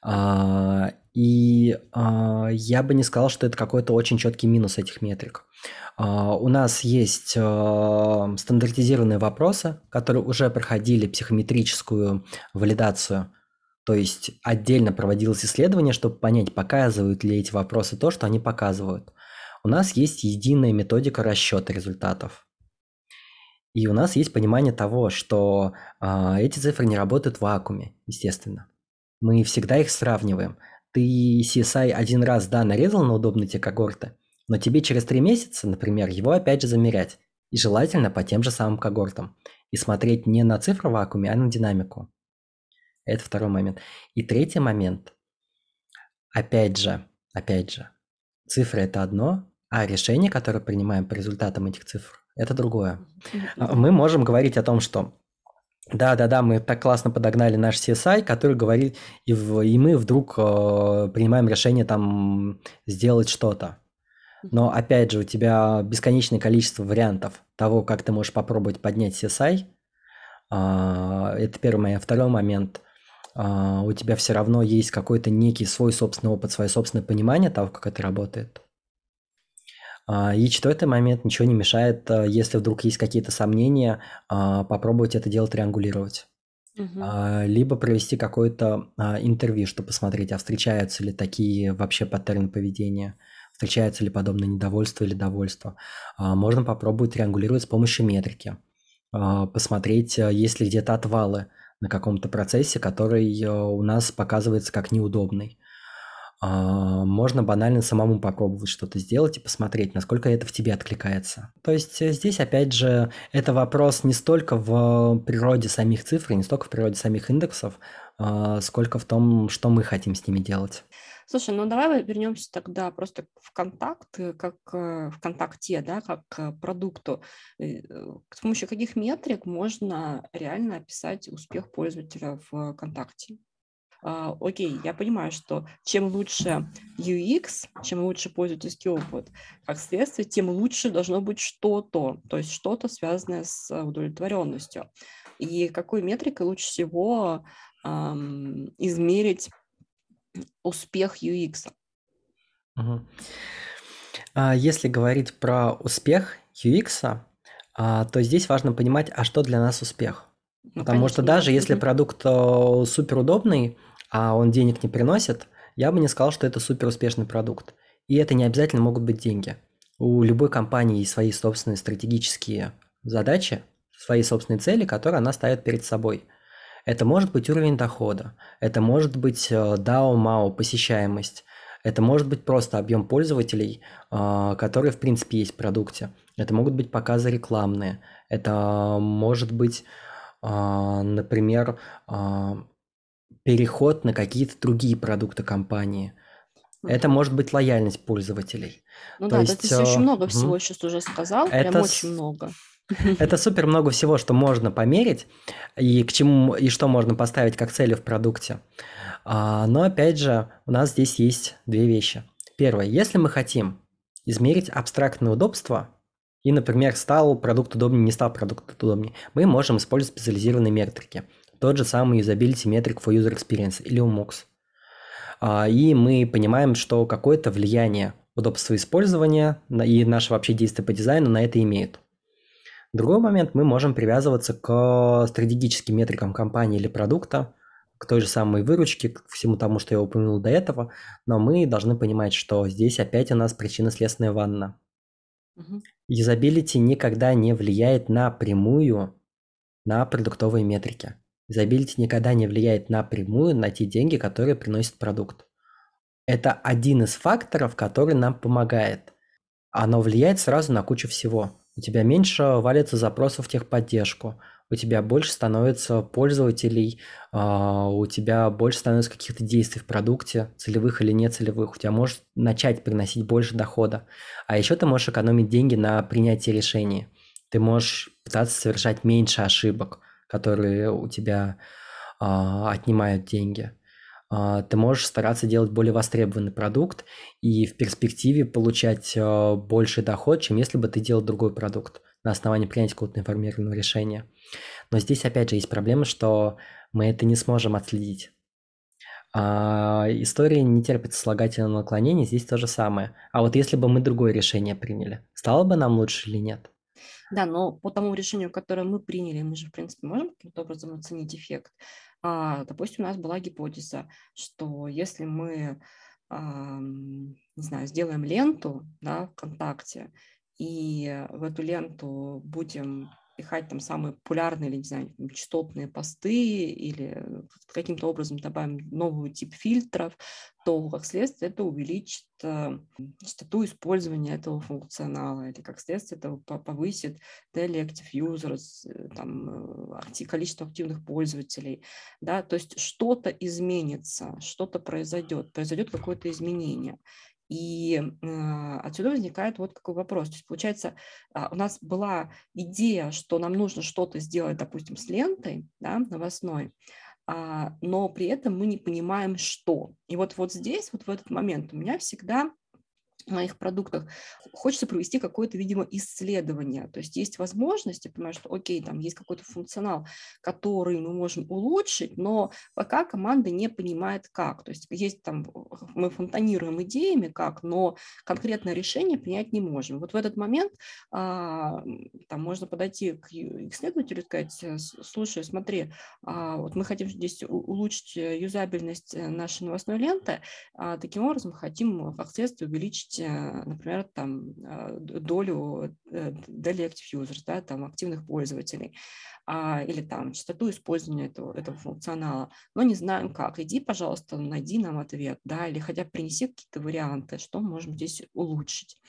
S1: А, и а, я бы не сказал, что это какой-то очень четкий минус этих метрик. А, у нас есть а, стандартизированные вопросы, которые уже проходили психометрическую валидацию То есть отдельно проводилось исследование, чтобы понять, показывают ли эти вопросы то, что они показывают. У нас есть единая методика расчета результатов. И у нас есть понимание того, что э, эти цифры не работают в вакууме, естественно. Мы всегда их сравниваем. Ты CSI один раз, да, нарезал на удобные тебе когорты, но тебе через три месяца, например, его опять же замерять. И желательно по тем же самым когортам. И смотреть не на цифры в вакууме, а на динамику. Это второй момент. И третий момент. Опять же, опять же, цифры это одно, а решение, которое принимаем по результатам этих цифр, это другое. А, мы можем говорить о том, что да-да-да, мы так классно подогнали наш CSI, который говорит, и, в, и мы вдруг э, принимаем решение там сделать что-то. Но опять же, у тебя бесконечное количество вариантов того, как ты можешь попробовать поднять CSI. Э, это первый момент. Второй момент. Э, у тебя все равно есть какой-то некий свой собственный опыт, свое собственное понимание того, как это работает. А, и четвертый момент, ничего не мешает, э, если вдруг есть какие-то сомнения, а, попробовать это дело триангулировать. Угу. Либо провести какое-то интервью, чтобы посмотреть, а встречаются ли такие вообще паттерны поведения, встречаются ли подобное недовольство или довольство. Можно попробовать триангулировать с помощью метрики, посмотреть, есть ли где-то отвалы на каком-то процессе, который э, у нас показывается как неудобный. А, можно банально самому попробовать что-то сделать и посмотреть, насколько это в тебе откликается. То есть э, здесь, опять же, это вопрос не столько в природе самих цифр, не столько в природе самих индексов, а, сколько в том, что мы хотим с ними делать.
S2: Слушай, ну давай вернемся тогда просто в контакт, э, как э, в контакте, да, как к продукту. С помощью каких метрик можно реально описать успех пользователя в контакте? Uh, окей, я понимаю, что чем лучше UX, чем лучше пользовательский опыт, как следствие, тем лучше должно быть что-то, то есть что-то связанное с удовлетворенностью. И какой метрикой лучше всего um, измерить успех UX?
S1: Угу. А если говорить про успех UX, а, то здесь важно понимать, а что для нас успех. Ну, Потому конечно, что даже если продукт э, супер удобный, а он денег не приносит, я бы не сказал, что это супер успешный продукт. И это не обязательно могут быть деньги. У любой компании есть свои собственные стратегические задачи, свои собственные цели, которые она ставит перед собой. Это может быть уровень дохода, это может быть DAO, MAO, посещаемость, это может быть просто объем пользователей, э, которые в принципе есть в продукте. Это могут быть показы рекламные, это может быть, э, например, э, переход на какие-то другие продукты компании. Это может быть лояльность пользователей.
S2: Ну То да, есть, ты очень много угу. всего сейчас уже сказал, это прям очень много.
S1: Это супер много всего, что можно померить и к чему и что можно поставить как цели в продукте. А, но опять же, у нас здесь есть две вещи. Первое, если мы хотим измерить абстрактное удобство, и, например, стал продукт удобнее, не стал продукт удобнее, мы можем использовать специализированные метрики тот же самый Usability Metric for User Experience или UMOX. А, и мы понимаем, что какое-то влияние удобства использования и наше вообще действие по дизайну на это имеют. Другой момент, мы можем привязываться к стратегическим метрикам компании или продукта, к той же самой выручке, к всему тому, что я упомянул до этого, но мы должны понимать, что здесь опять у нас причинно-следственная ванна. Угу. Юзабилити никогда не влияет напрямую на продуктовые метрики. Юзабилити никогда не влияет напрямую на те деньги, которые приносит продукт. Это один из факторов, который нам помогает. Оно влияет сразу на кучу всего. У тебя меньше валится запросов в техподдержку, у тебя больше становится пользователей, а, у тебя больше становится каких-то действий в продукте, целевых или нецелевых, у тебя может начать приносить больше дохода. А еще ты можешь экономить деньги на принятии решений. Ты можешь пытаться совершать меньше ошибок – которые у тебя а, отнимают деньги. А, ты можешь стараться делать более востребованный продукт и в перспективе получать а, больший доход, чем если бы ты делал другой продукт на основании принятия какого-то информированного решения. Но здесь опять же есть проблема, что мы это не сможем отследить. А, история не терпит слагательного наклонения, здесь то же самое. А вот если бы мы другое решение приняли, стало бы нам лучше или нет?
S2: Да, но по тому решению, которое мы приняли, мы же, в принципе, можем каким-то образом оценить эффект. А, допустим, у нас была гипотеза, что если мы, не знаю, сделаем ленту да, ВКонтакте, и в эту ленту будем пихать там самые популярные или, не знаю, частотные посты или каким-то образом добавим новый тип фильтров, то, как следствие, это увеличит э, частоту использования этого функционала или, как следствие, это повысит daily active users, э, там, э, количество активных пользователей, да, то есть что-то изменится, что-то произойдет, произойдет какое-то изменение. И э, отсюда возникает вот какой вопрос. То есть, получается, э, у нас была идея, что нам нужно что-то сделать, допустим, с лентой да, новостной, э, но при этом мы не понимаем, что. И вот, вот здесь, вот в этот момент у меня всегда моих продуктах, хочется провести какое-то, видимо, исследование. То есть есть возможность, я понимаю, что, окей, там есть какой-то функционал, который мы можем улучшить, но пока команда не понимает, как. То есть есть там, мы фонтанируем идеями, как, но конкретное решение принять не можем. Вот в этот момент а, там можно подойти к исследователю и сказать, «Э, слушай, смотри, а, вот мы хотим здесь улучшить юзабельность э, нашей новостной ленты, а, таким образом хотим как следствие увеличить Э, например, там э, долю э, daily active users, да, там активных пользователей, а, или там частоту использования этого, этого функционала, но не знаем как. Иди, пожалуйста, найди нам ответ, да, или хотя бы принеси какие-то варианты, что можем здесь улучшить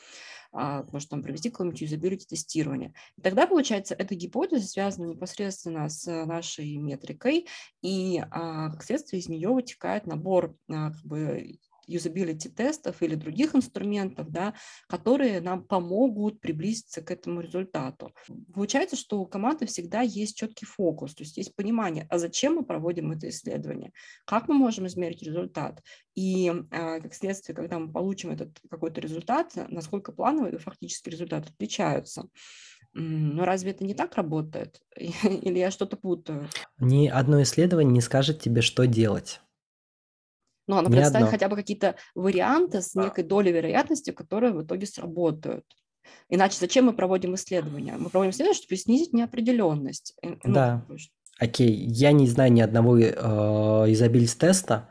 S2: а, может там провести какое-нибудь юзабилити тестирование. И тогда, получается, эта гипотеза связана непосредственно с нашей метрикой, и а, как следствие из нее вытекает набор как бы юзабилити тестов или других инструментов, да, которые нам помогут приблизиться к этому результату. Получается, что у команды всегда есть четкий фокус, то есть есть понимание, а зачем мы проводим это исследование, как мы можем измерить результат, и э, как следствие, когда мы получим этот какой-то результат, насколько плановый и фактический результат отличаются. Но разве это не так работает? Или я что-то путаю?
S1: Ни одно исследование не скажет тебе, что делать.
S2: Ну, а, например, представить хотя бы какие-то варианты с некой долей вероятности, которые в итоге сработают. Иначе зачем мы проводим исследования? Мы проводим исследования, чтобы снизить неопределенность.
S1: Ну, да. Окей, я не знаю ни одного э, изобильс-теста,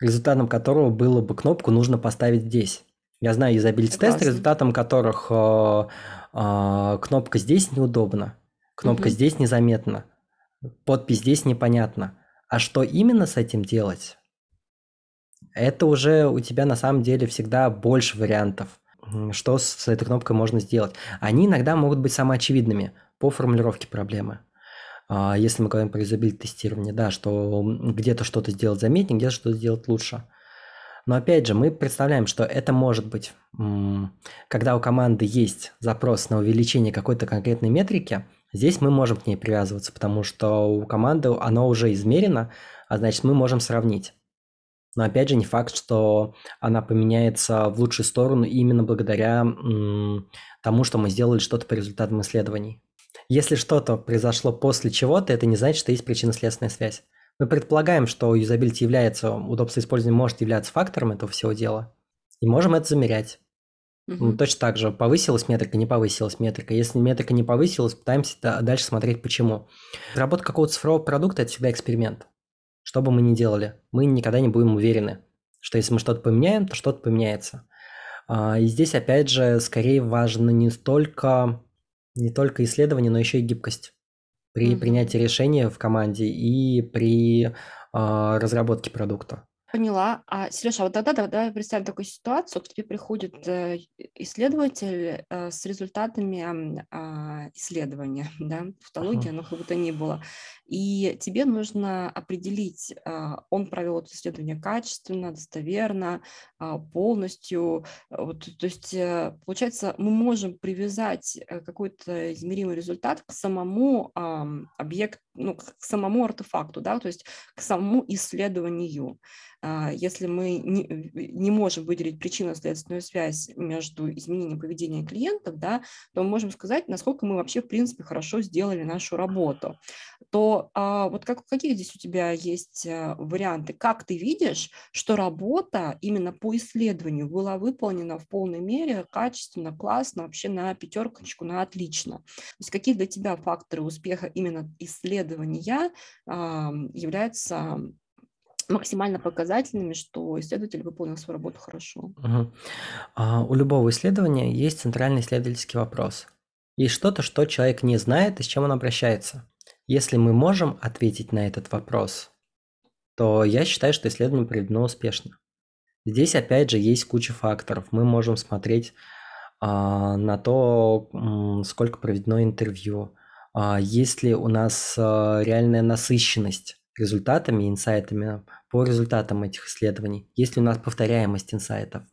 S1: результатом которого было бы кнопку «нужно поставить здесь». Я знаю изобильс-тест, результатом которых э, э, кнопка здесь неудобна, кнопка угу. здесь незаметна, подпись здесь непонятна. А что именно с этим делать? Это уже у тебя на самом деле всегда больше вариантов, что с этой кнопкой можно сделать. Они иногда могут быть самоочевидными по формулировке проблемы. А, если мы говорим про юзабилити тестирование, да, что где-то что-то сделать заметнее, где-то что-то сделать лучше. Но опять же, мы представляем, что это может быть, когда у команды есть запрос на увеличение какой-то конкретной метрики, здесь мы можем к ней привязываться, потому что у команды оно уже измерено, а значит мы можем сравнить. Но опять же, не факт, что она поменяется в лучшую сторону именно благодаря тому, что мы сделали что-то по результатам исследований. Если что-то произошло после чего-то, это не значит, что есть причинно-следственная связь. Мы предполагаем, что юзабилити является, удобство использования может являться фактором этого всего дела, и можем это замерять. Угу. точно так же, повысилась метрика, не повысилась метрика. Если метрика не повысилась, пытаемся дальше смотреть, почему. Разработка какого-то цифрового продукта – это всегда эксперимент. Что бы мы ни делали, мы никогда не будем уверены, что если мы что-то поменяем, то что-то поменяется. А, и здесь, опять же, скорее важно не столько, не только исследование, но еще и гибкость при mm-hmm. принятии решения в команде и при а, разработке продукта.
S2: Поняла. А, Сережа, а вот тогда давай представим такую ситуацию, к тебе приходит э, исследователь э, с результатами а, исследования, да, тавтология, uh-huh. но как бы то ни было, и тебе нужно определить, а, он провел это исследование качественно, достоверно, полностью, вот, то есть, э, получается, мы можем привязать какой-то измеримый результат к самому объекту, ну, к самому артефакту, да, то есть к самому исследованию. А, если мы не, не можем выделить причинно-следственную связь между изменением поведения клиентов, да, то мы можем сказать, насколько мы вообще, в принципе, хорошо сделали нашу работу. То а, вот как, какие здесь у тебя есть а, варианты? Как ты видишь, что работа именно по исследованию была выполнена в полной мере, качественно, классно, вообще на пятерочку, на отлично? То есть какие для тебя факторы успеха именно исследования а, являются максимально показательными, что исследователь выполнил свою работу хорошо.
S1: Угу. А, у любого исследования есть центральный исследовательский вопрос. Есть что-то, что человек не знает и с чем он обращается. Если мы можем ответить на этот вопрос, то я считаю, что исследование проведено успешно. Здесь опять же есть куча факторов. Мы можем смотреть а, на то, сколько проведено интервью, а, есть ли у нас а, реальная насыщенность результатами, инсайтами по результатам этих исследований, есть ли у нас повторяемость инсайтов.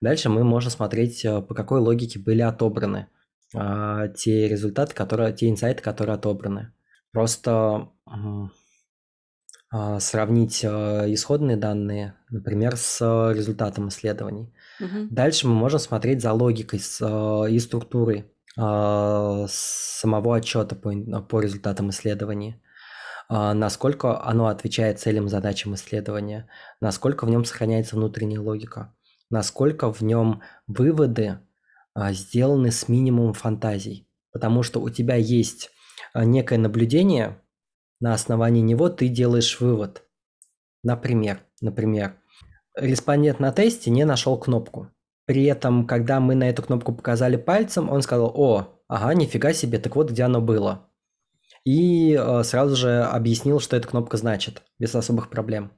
S1: Дальше мы можем смотреть, по какой логике были отобраны те результаты, которые, те инсайты, которые отобраны. Просто сравнить исходные данные, например, с результатом исследований. Угу. Дальше мы можем смотреть за логикой и структурой а, самого отчета по, по результатам исследования, а, насколько оно отвечает целям, задачам исследования, насколько в нем сохраняется внутренняя логика, насколько в нем выводы а, сделаны с минимумом фантазий. Потому что у тебя есть некое наблюдение, на основании него ты делаешь вывод. Например, например, респондент на тесте не нашел кнопку. При этом, когда мы на эту кнопку показали пальцем, он сказал, о, ага, нифига себе, так вот где оно было. И э, сразу же объяснил, что эта кнопка значит, без особых проблем.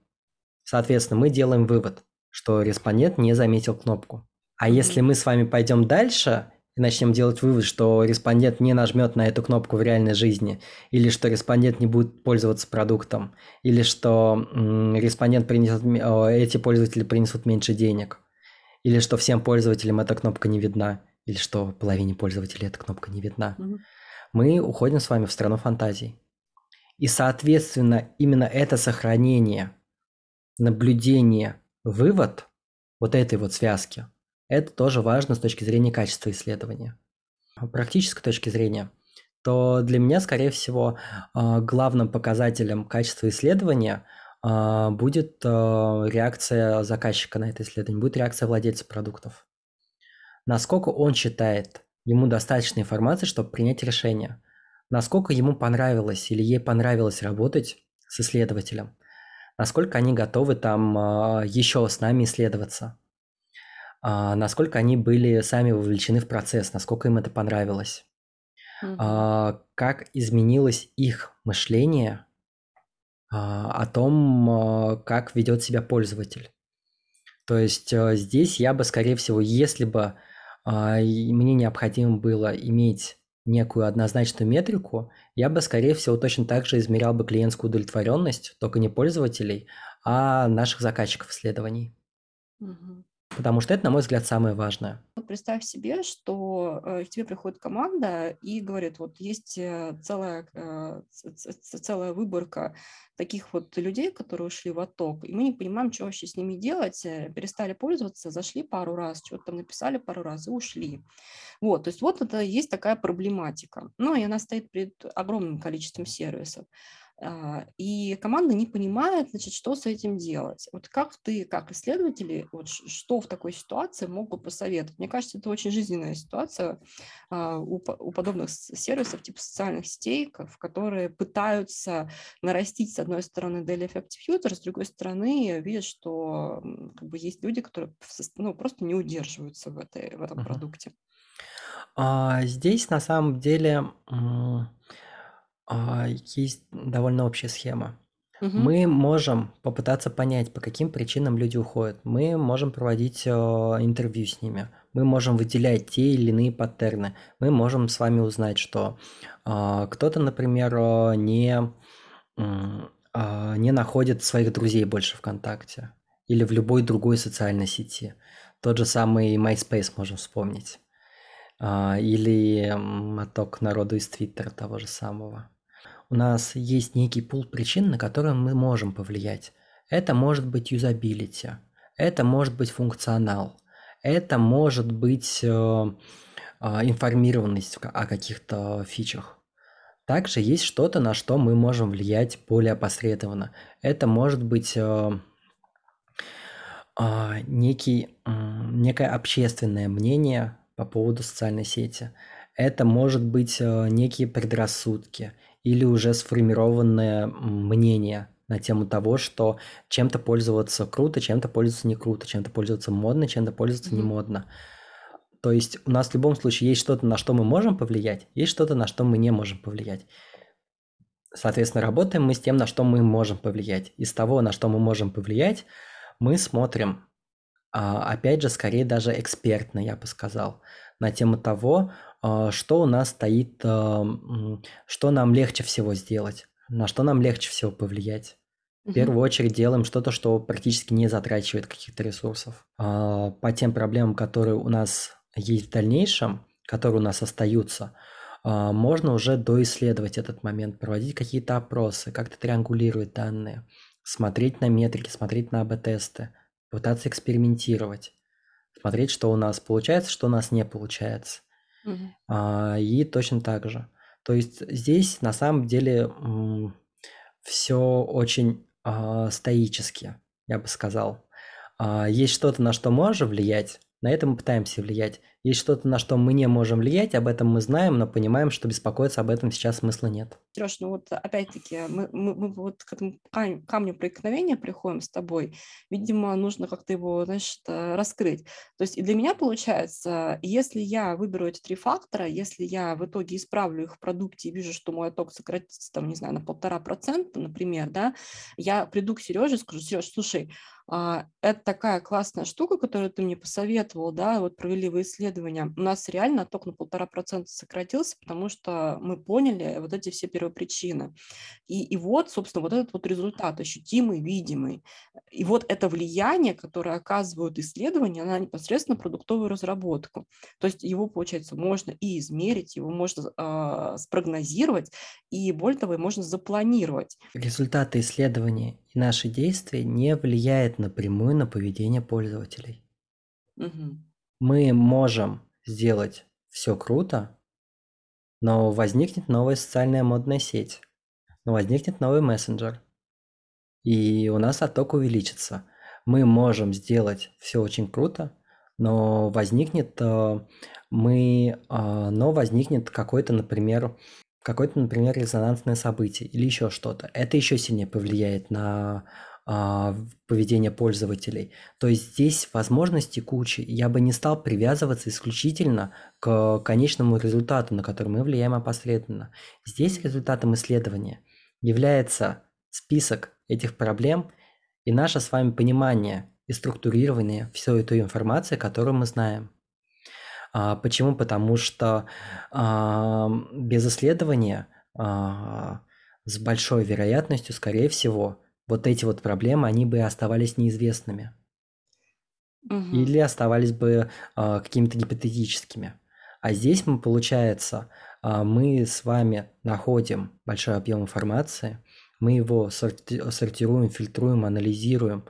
S1: Соответственно, мы делаем вывод, что респондент не заметил кнопку. А если мы с вами пойдем дальше и начнем делать вывод, что респондент не нажмет на эту кнопку в реальной жизни, или что респондент не будет пользоваться продуктом, или что респондент принесет, эти пользователи принесут меньше денег, или что всем пользователям эта кнопка не видна, или что половине пользователей эта кнопка не видна. Угу. Мы уходим с вами в страну фантазий. И, соответственно, именно это сохранение, наблюдение, вывод вот этой вот связки, это тоже важно с точки зрения качества исследования. Практической точки зрения, то для меня, скорее всего, а, главным показателем качества исследования – а, будет а, реакция заказчика на это исследование, будет реакция владельца продуктов. Насколько он считает, ему достаточно информации, чтобы принять решение. Насколько ему понравилось или ей понравилось работать с исследователем. Насколько они готовы там еще с нами исследоваться. Насколько они были сами вовлечены в процесс, насколько им это понравилось. Угу. Как изменилось их мышление а, о том, а, как ведет себя пользователь. То есть а, здесь я бы, скорее всего, если бы мне необходимо было иметь некую однозначную метрику, я бы, скорее всего, точно так же измерял бы клиентскую удовлетворенность, только не пользователей, а наших заказчиков исследований. Угу. Потому что это, на мой взгляд, самое важное.
S2: Вот представь себе, что э, к тебе приходит команда и говорит, вот есть э, целая, э, целая выборка таких вот людей, которые ушли в отток, и мы не понимаем, что вообще с ними делать, перестали пользоваться, зашли пару раз, что-то там написали пару раз и ушли. Вот, то есть вот это есть такая проблематика. Ну, и она стоит перед огромным количеством сервисов. А, и команда не понимает, значит, что с этим делать. Вот как ты, как исследователи, вот что в такой ситуации могут посоветовать? Мне кажется, это очень жизненная ситуация а, у, у подобных сервисов типа социальных сетей, в которые пытаются нарастить, с одной стороны, daily effective user, с другой стороны, видят, что как бы, есть люди, которые ну, просто не удерживаются в, этой, в этом uh-huh. продукте.
S1: А, здесь на самом деле есть довольно общая схема. Угу. Мы можем попытаться понять, по каким причинам люди уходят. Мы можем проводить э, интервью с ними. Мы можем выделять те или иные паттерны. Мы можем с вами узнать, что э, кто-то, например, э, не, э, не находит своих друзей больше ВКонтакте или в любой другой социальной сети. Тот же самый MySpace можем вспомнить. Или моток народу из Твиттера того же самого у нас есть некий пул причин, на которые мы можем повлиять. Это может быть юзабилити, это может быть функционал, это может быть э, а, информированность о каких-то фичах. Также есть что-то, на что мы можем влиять более опосредованно. Это может быть э, э, некий, э, некое общественное мнение по поводу социальной сети. Это может быть э, некие предрассудки или уже сформированное мнение на тему того, что чем-то пользоваться круто, чем-то пользоваться не круто, чем-то пользоваться модно, чем-то пользоваться mm-hmm. не модно. То есть у нас в любом случае есть что-то, на что мы можем повлиять, есть что-то, на что мы не можем повлиять. Соответственно, работаем мы с тем, на что мы можем повлиять. Из того, на что мы можем повлиять, мы смотрим, а, опять же, скорее даже экспертно, я бы сказал, на тему того, что у нас стоит, а, что нам легче всего сделать, на что нам легче всего повлиять. В первую очередь делаем что-то, что практически не затрачивает каких-то ресурсов. По тем проблемам, которые у нас есть в дальнейшем, которые у нас остаются, а, можно уже доисследовать этот момент, проводить какие-то опросы, как-то триангулировать данные, смотреть на метрики, смотреть на АБ-тесты, пытаться экспериментировать, смотреть, что у нас получается, что у нас не получается. Угу. И точно так же. То есть здесь на самом деле все очень а, стоически, я бы сказал. Есть что-то, на что можно влиять, на это мы пытаемся влиять. Есть что-то, на что мы не можем влиять, об этом мы знаем, но понимаем, что беспокоиться об этом сейчас смысла нет.
S2: Сереж, ну вот опять-таки мы, мы, мы вот к этому камню проникновения приходим с тобой. Видимо, нужно как-то его, значит, раскрыть. То есть и для меня получается, если я выберу эти три фактора, если я в итоге исправлю их в продукте и вижу, что мой отток сократится, там, не знаю, на полтора процента, например, да, я приду к Сереже и скажу, Сереж, слушай, это такая классная штука, которую ты мне посоветовал, да, вот провели вы исследования. У нас реально отток на полтора процента сократился, потому что мы поняли вот эти все первопричины. И, и вот, собственно, вот этот вот результат ощутимый, видимый. И вот это влияние, которое оказывают исследования на непосредственно продуктовую разработку. То есть его, получается, можно и измерить, его можно э, спрогнозировать, и более того, можно запланировать.
S1: Результаты исследований и наши действия не влияют напрямую на поведение пользователей. Угу. Мы можем сделать все круто, но возникнет новая социальная модная сеть, но возникнет новый мессенджер, и у нас отток увеличится. Мы можем сделать все очень круто, но возникнет э, мы, э, но возникнет какой-то, например, какое-то, например, резонансное событие или еще что-то. Это еще сильнее повлияет на а, поведение пользователей. То есть здесь возможности кучи. Я бы не стал привязываться исключительно к конечному результату, на который мы влияем опосредованно. Здесь результатом исследования является список этих проблем и наше с вами понимание и структурирование всей той информации, которую мы знаем. А, почему? Потому что а, без исследования с большой вероятностью, скорее всего, вот эти вот проблемы, они бы оставались неизвестными. Угу. Или оставались бы а, какими-то гипотетическими. А здесь мы, получается, а, мы с вами находим большой объем информации, мы его сорти- сортируем, фильтруем, анализируем,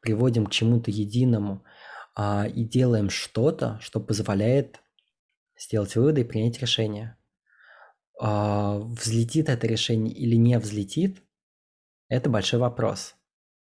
S1: приводим к чему-то единому – а, и делаем что-то, что позволяет сделать выводы и принять решение. А, взлетит это решение или не взлетит, это большой вопрос.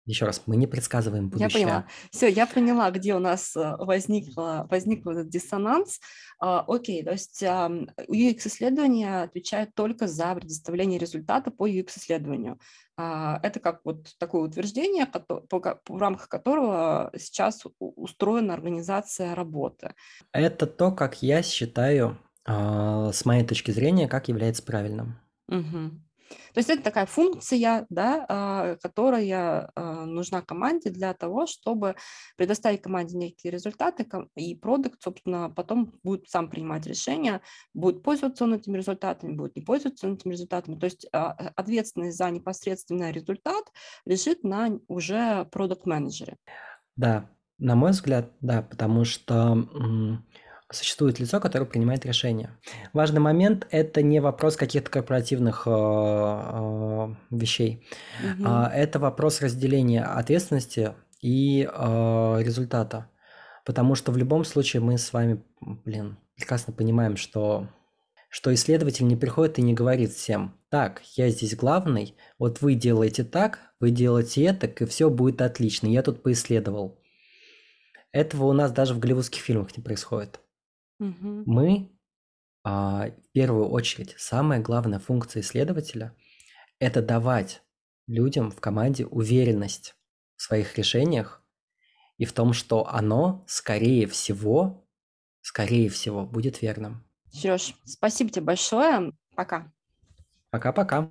S1: Еще раз, мы не предсказываем будущее.
S2: Я поняла. Все, я поняла, где у нас э, возникла, возник этот диссонанс. А, окей, то есть UX-исследования отвечают только за предоставление результата по UX-исследованию. А, это как вот такое утверждение, в рамках которого сейчас устроена организация работы.
S1: Это то, как я считаю, а, с моей точки зрения, как является правильным.
S2: Угу. То есть это такая функция, да, а, которая а, нужна команде для того, чтобы предоставить команде некие результаты, и продукт, собственно, потом будет сам принимать решения, будет пользоваться он этими результатами, будет не пользоваться он этими результатами. То есть а, ответственность за непосредственный результат лежит на уже продукт-менеджере.
S1: Да, на мой взгляд, да, потому что существует лицо, которое принимает решение. Важный момент – это не вопрос каких-то корпоративных э, э, вещей,
S2: Мгм.
S1: а это вопрос разделения ответственности и э, результата. Потому что в любом случае мы с вами, блин, прекрасно понимаем, что, что исследователь не приходит и не говорит всем, так, я здесь главный, вот вы делаете так, вы делаете это, и все будет отлично, я тут поисследовал. Этого у нас даже в голливудских фильмах не происходит.
S2: Мгм.
S1: Мы, а, в первую очередь, самая главная функция исследователя – это давать людям в команде уверенность в своих решениях и в том, что оно, скорее всего, скорее всего, будет верным.
S2: Сереж, спасибо тебе большое. Пока.
S1: Пока-пока.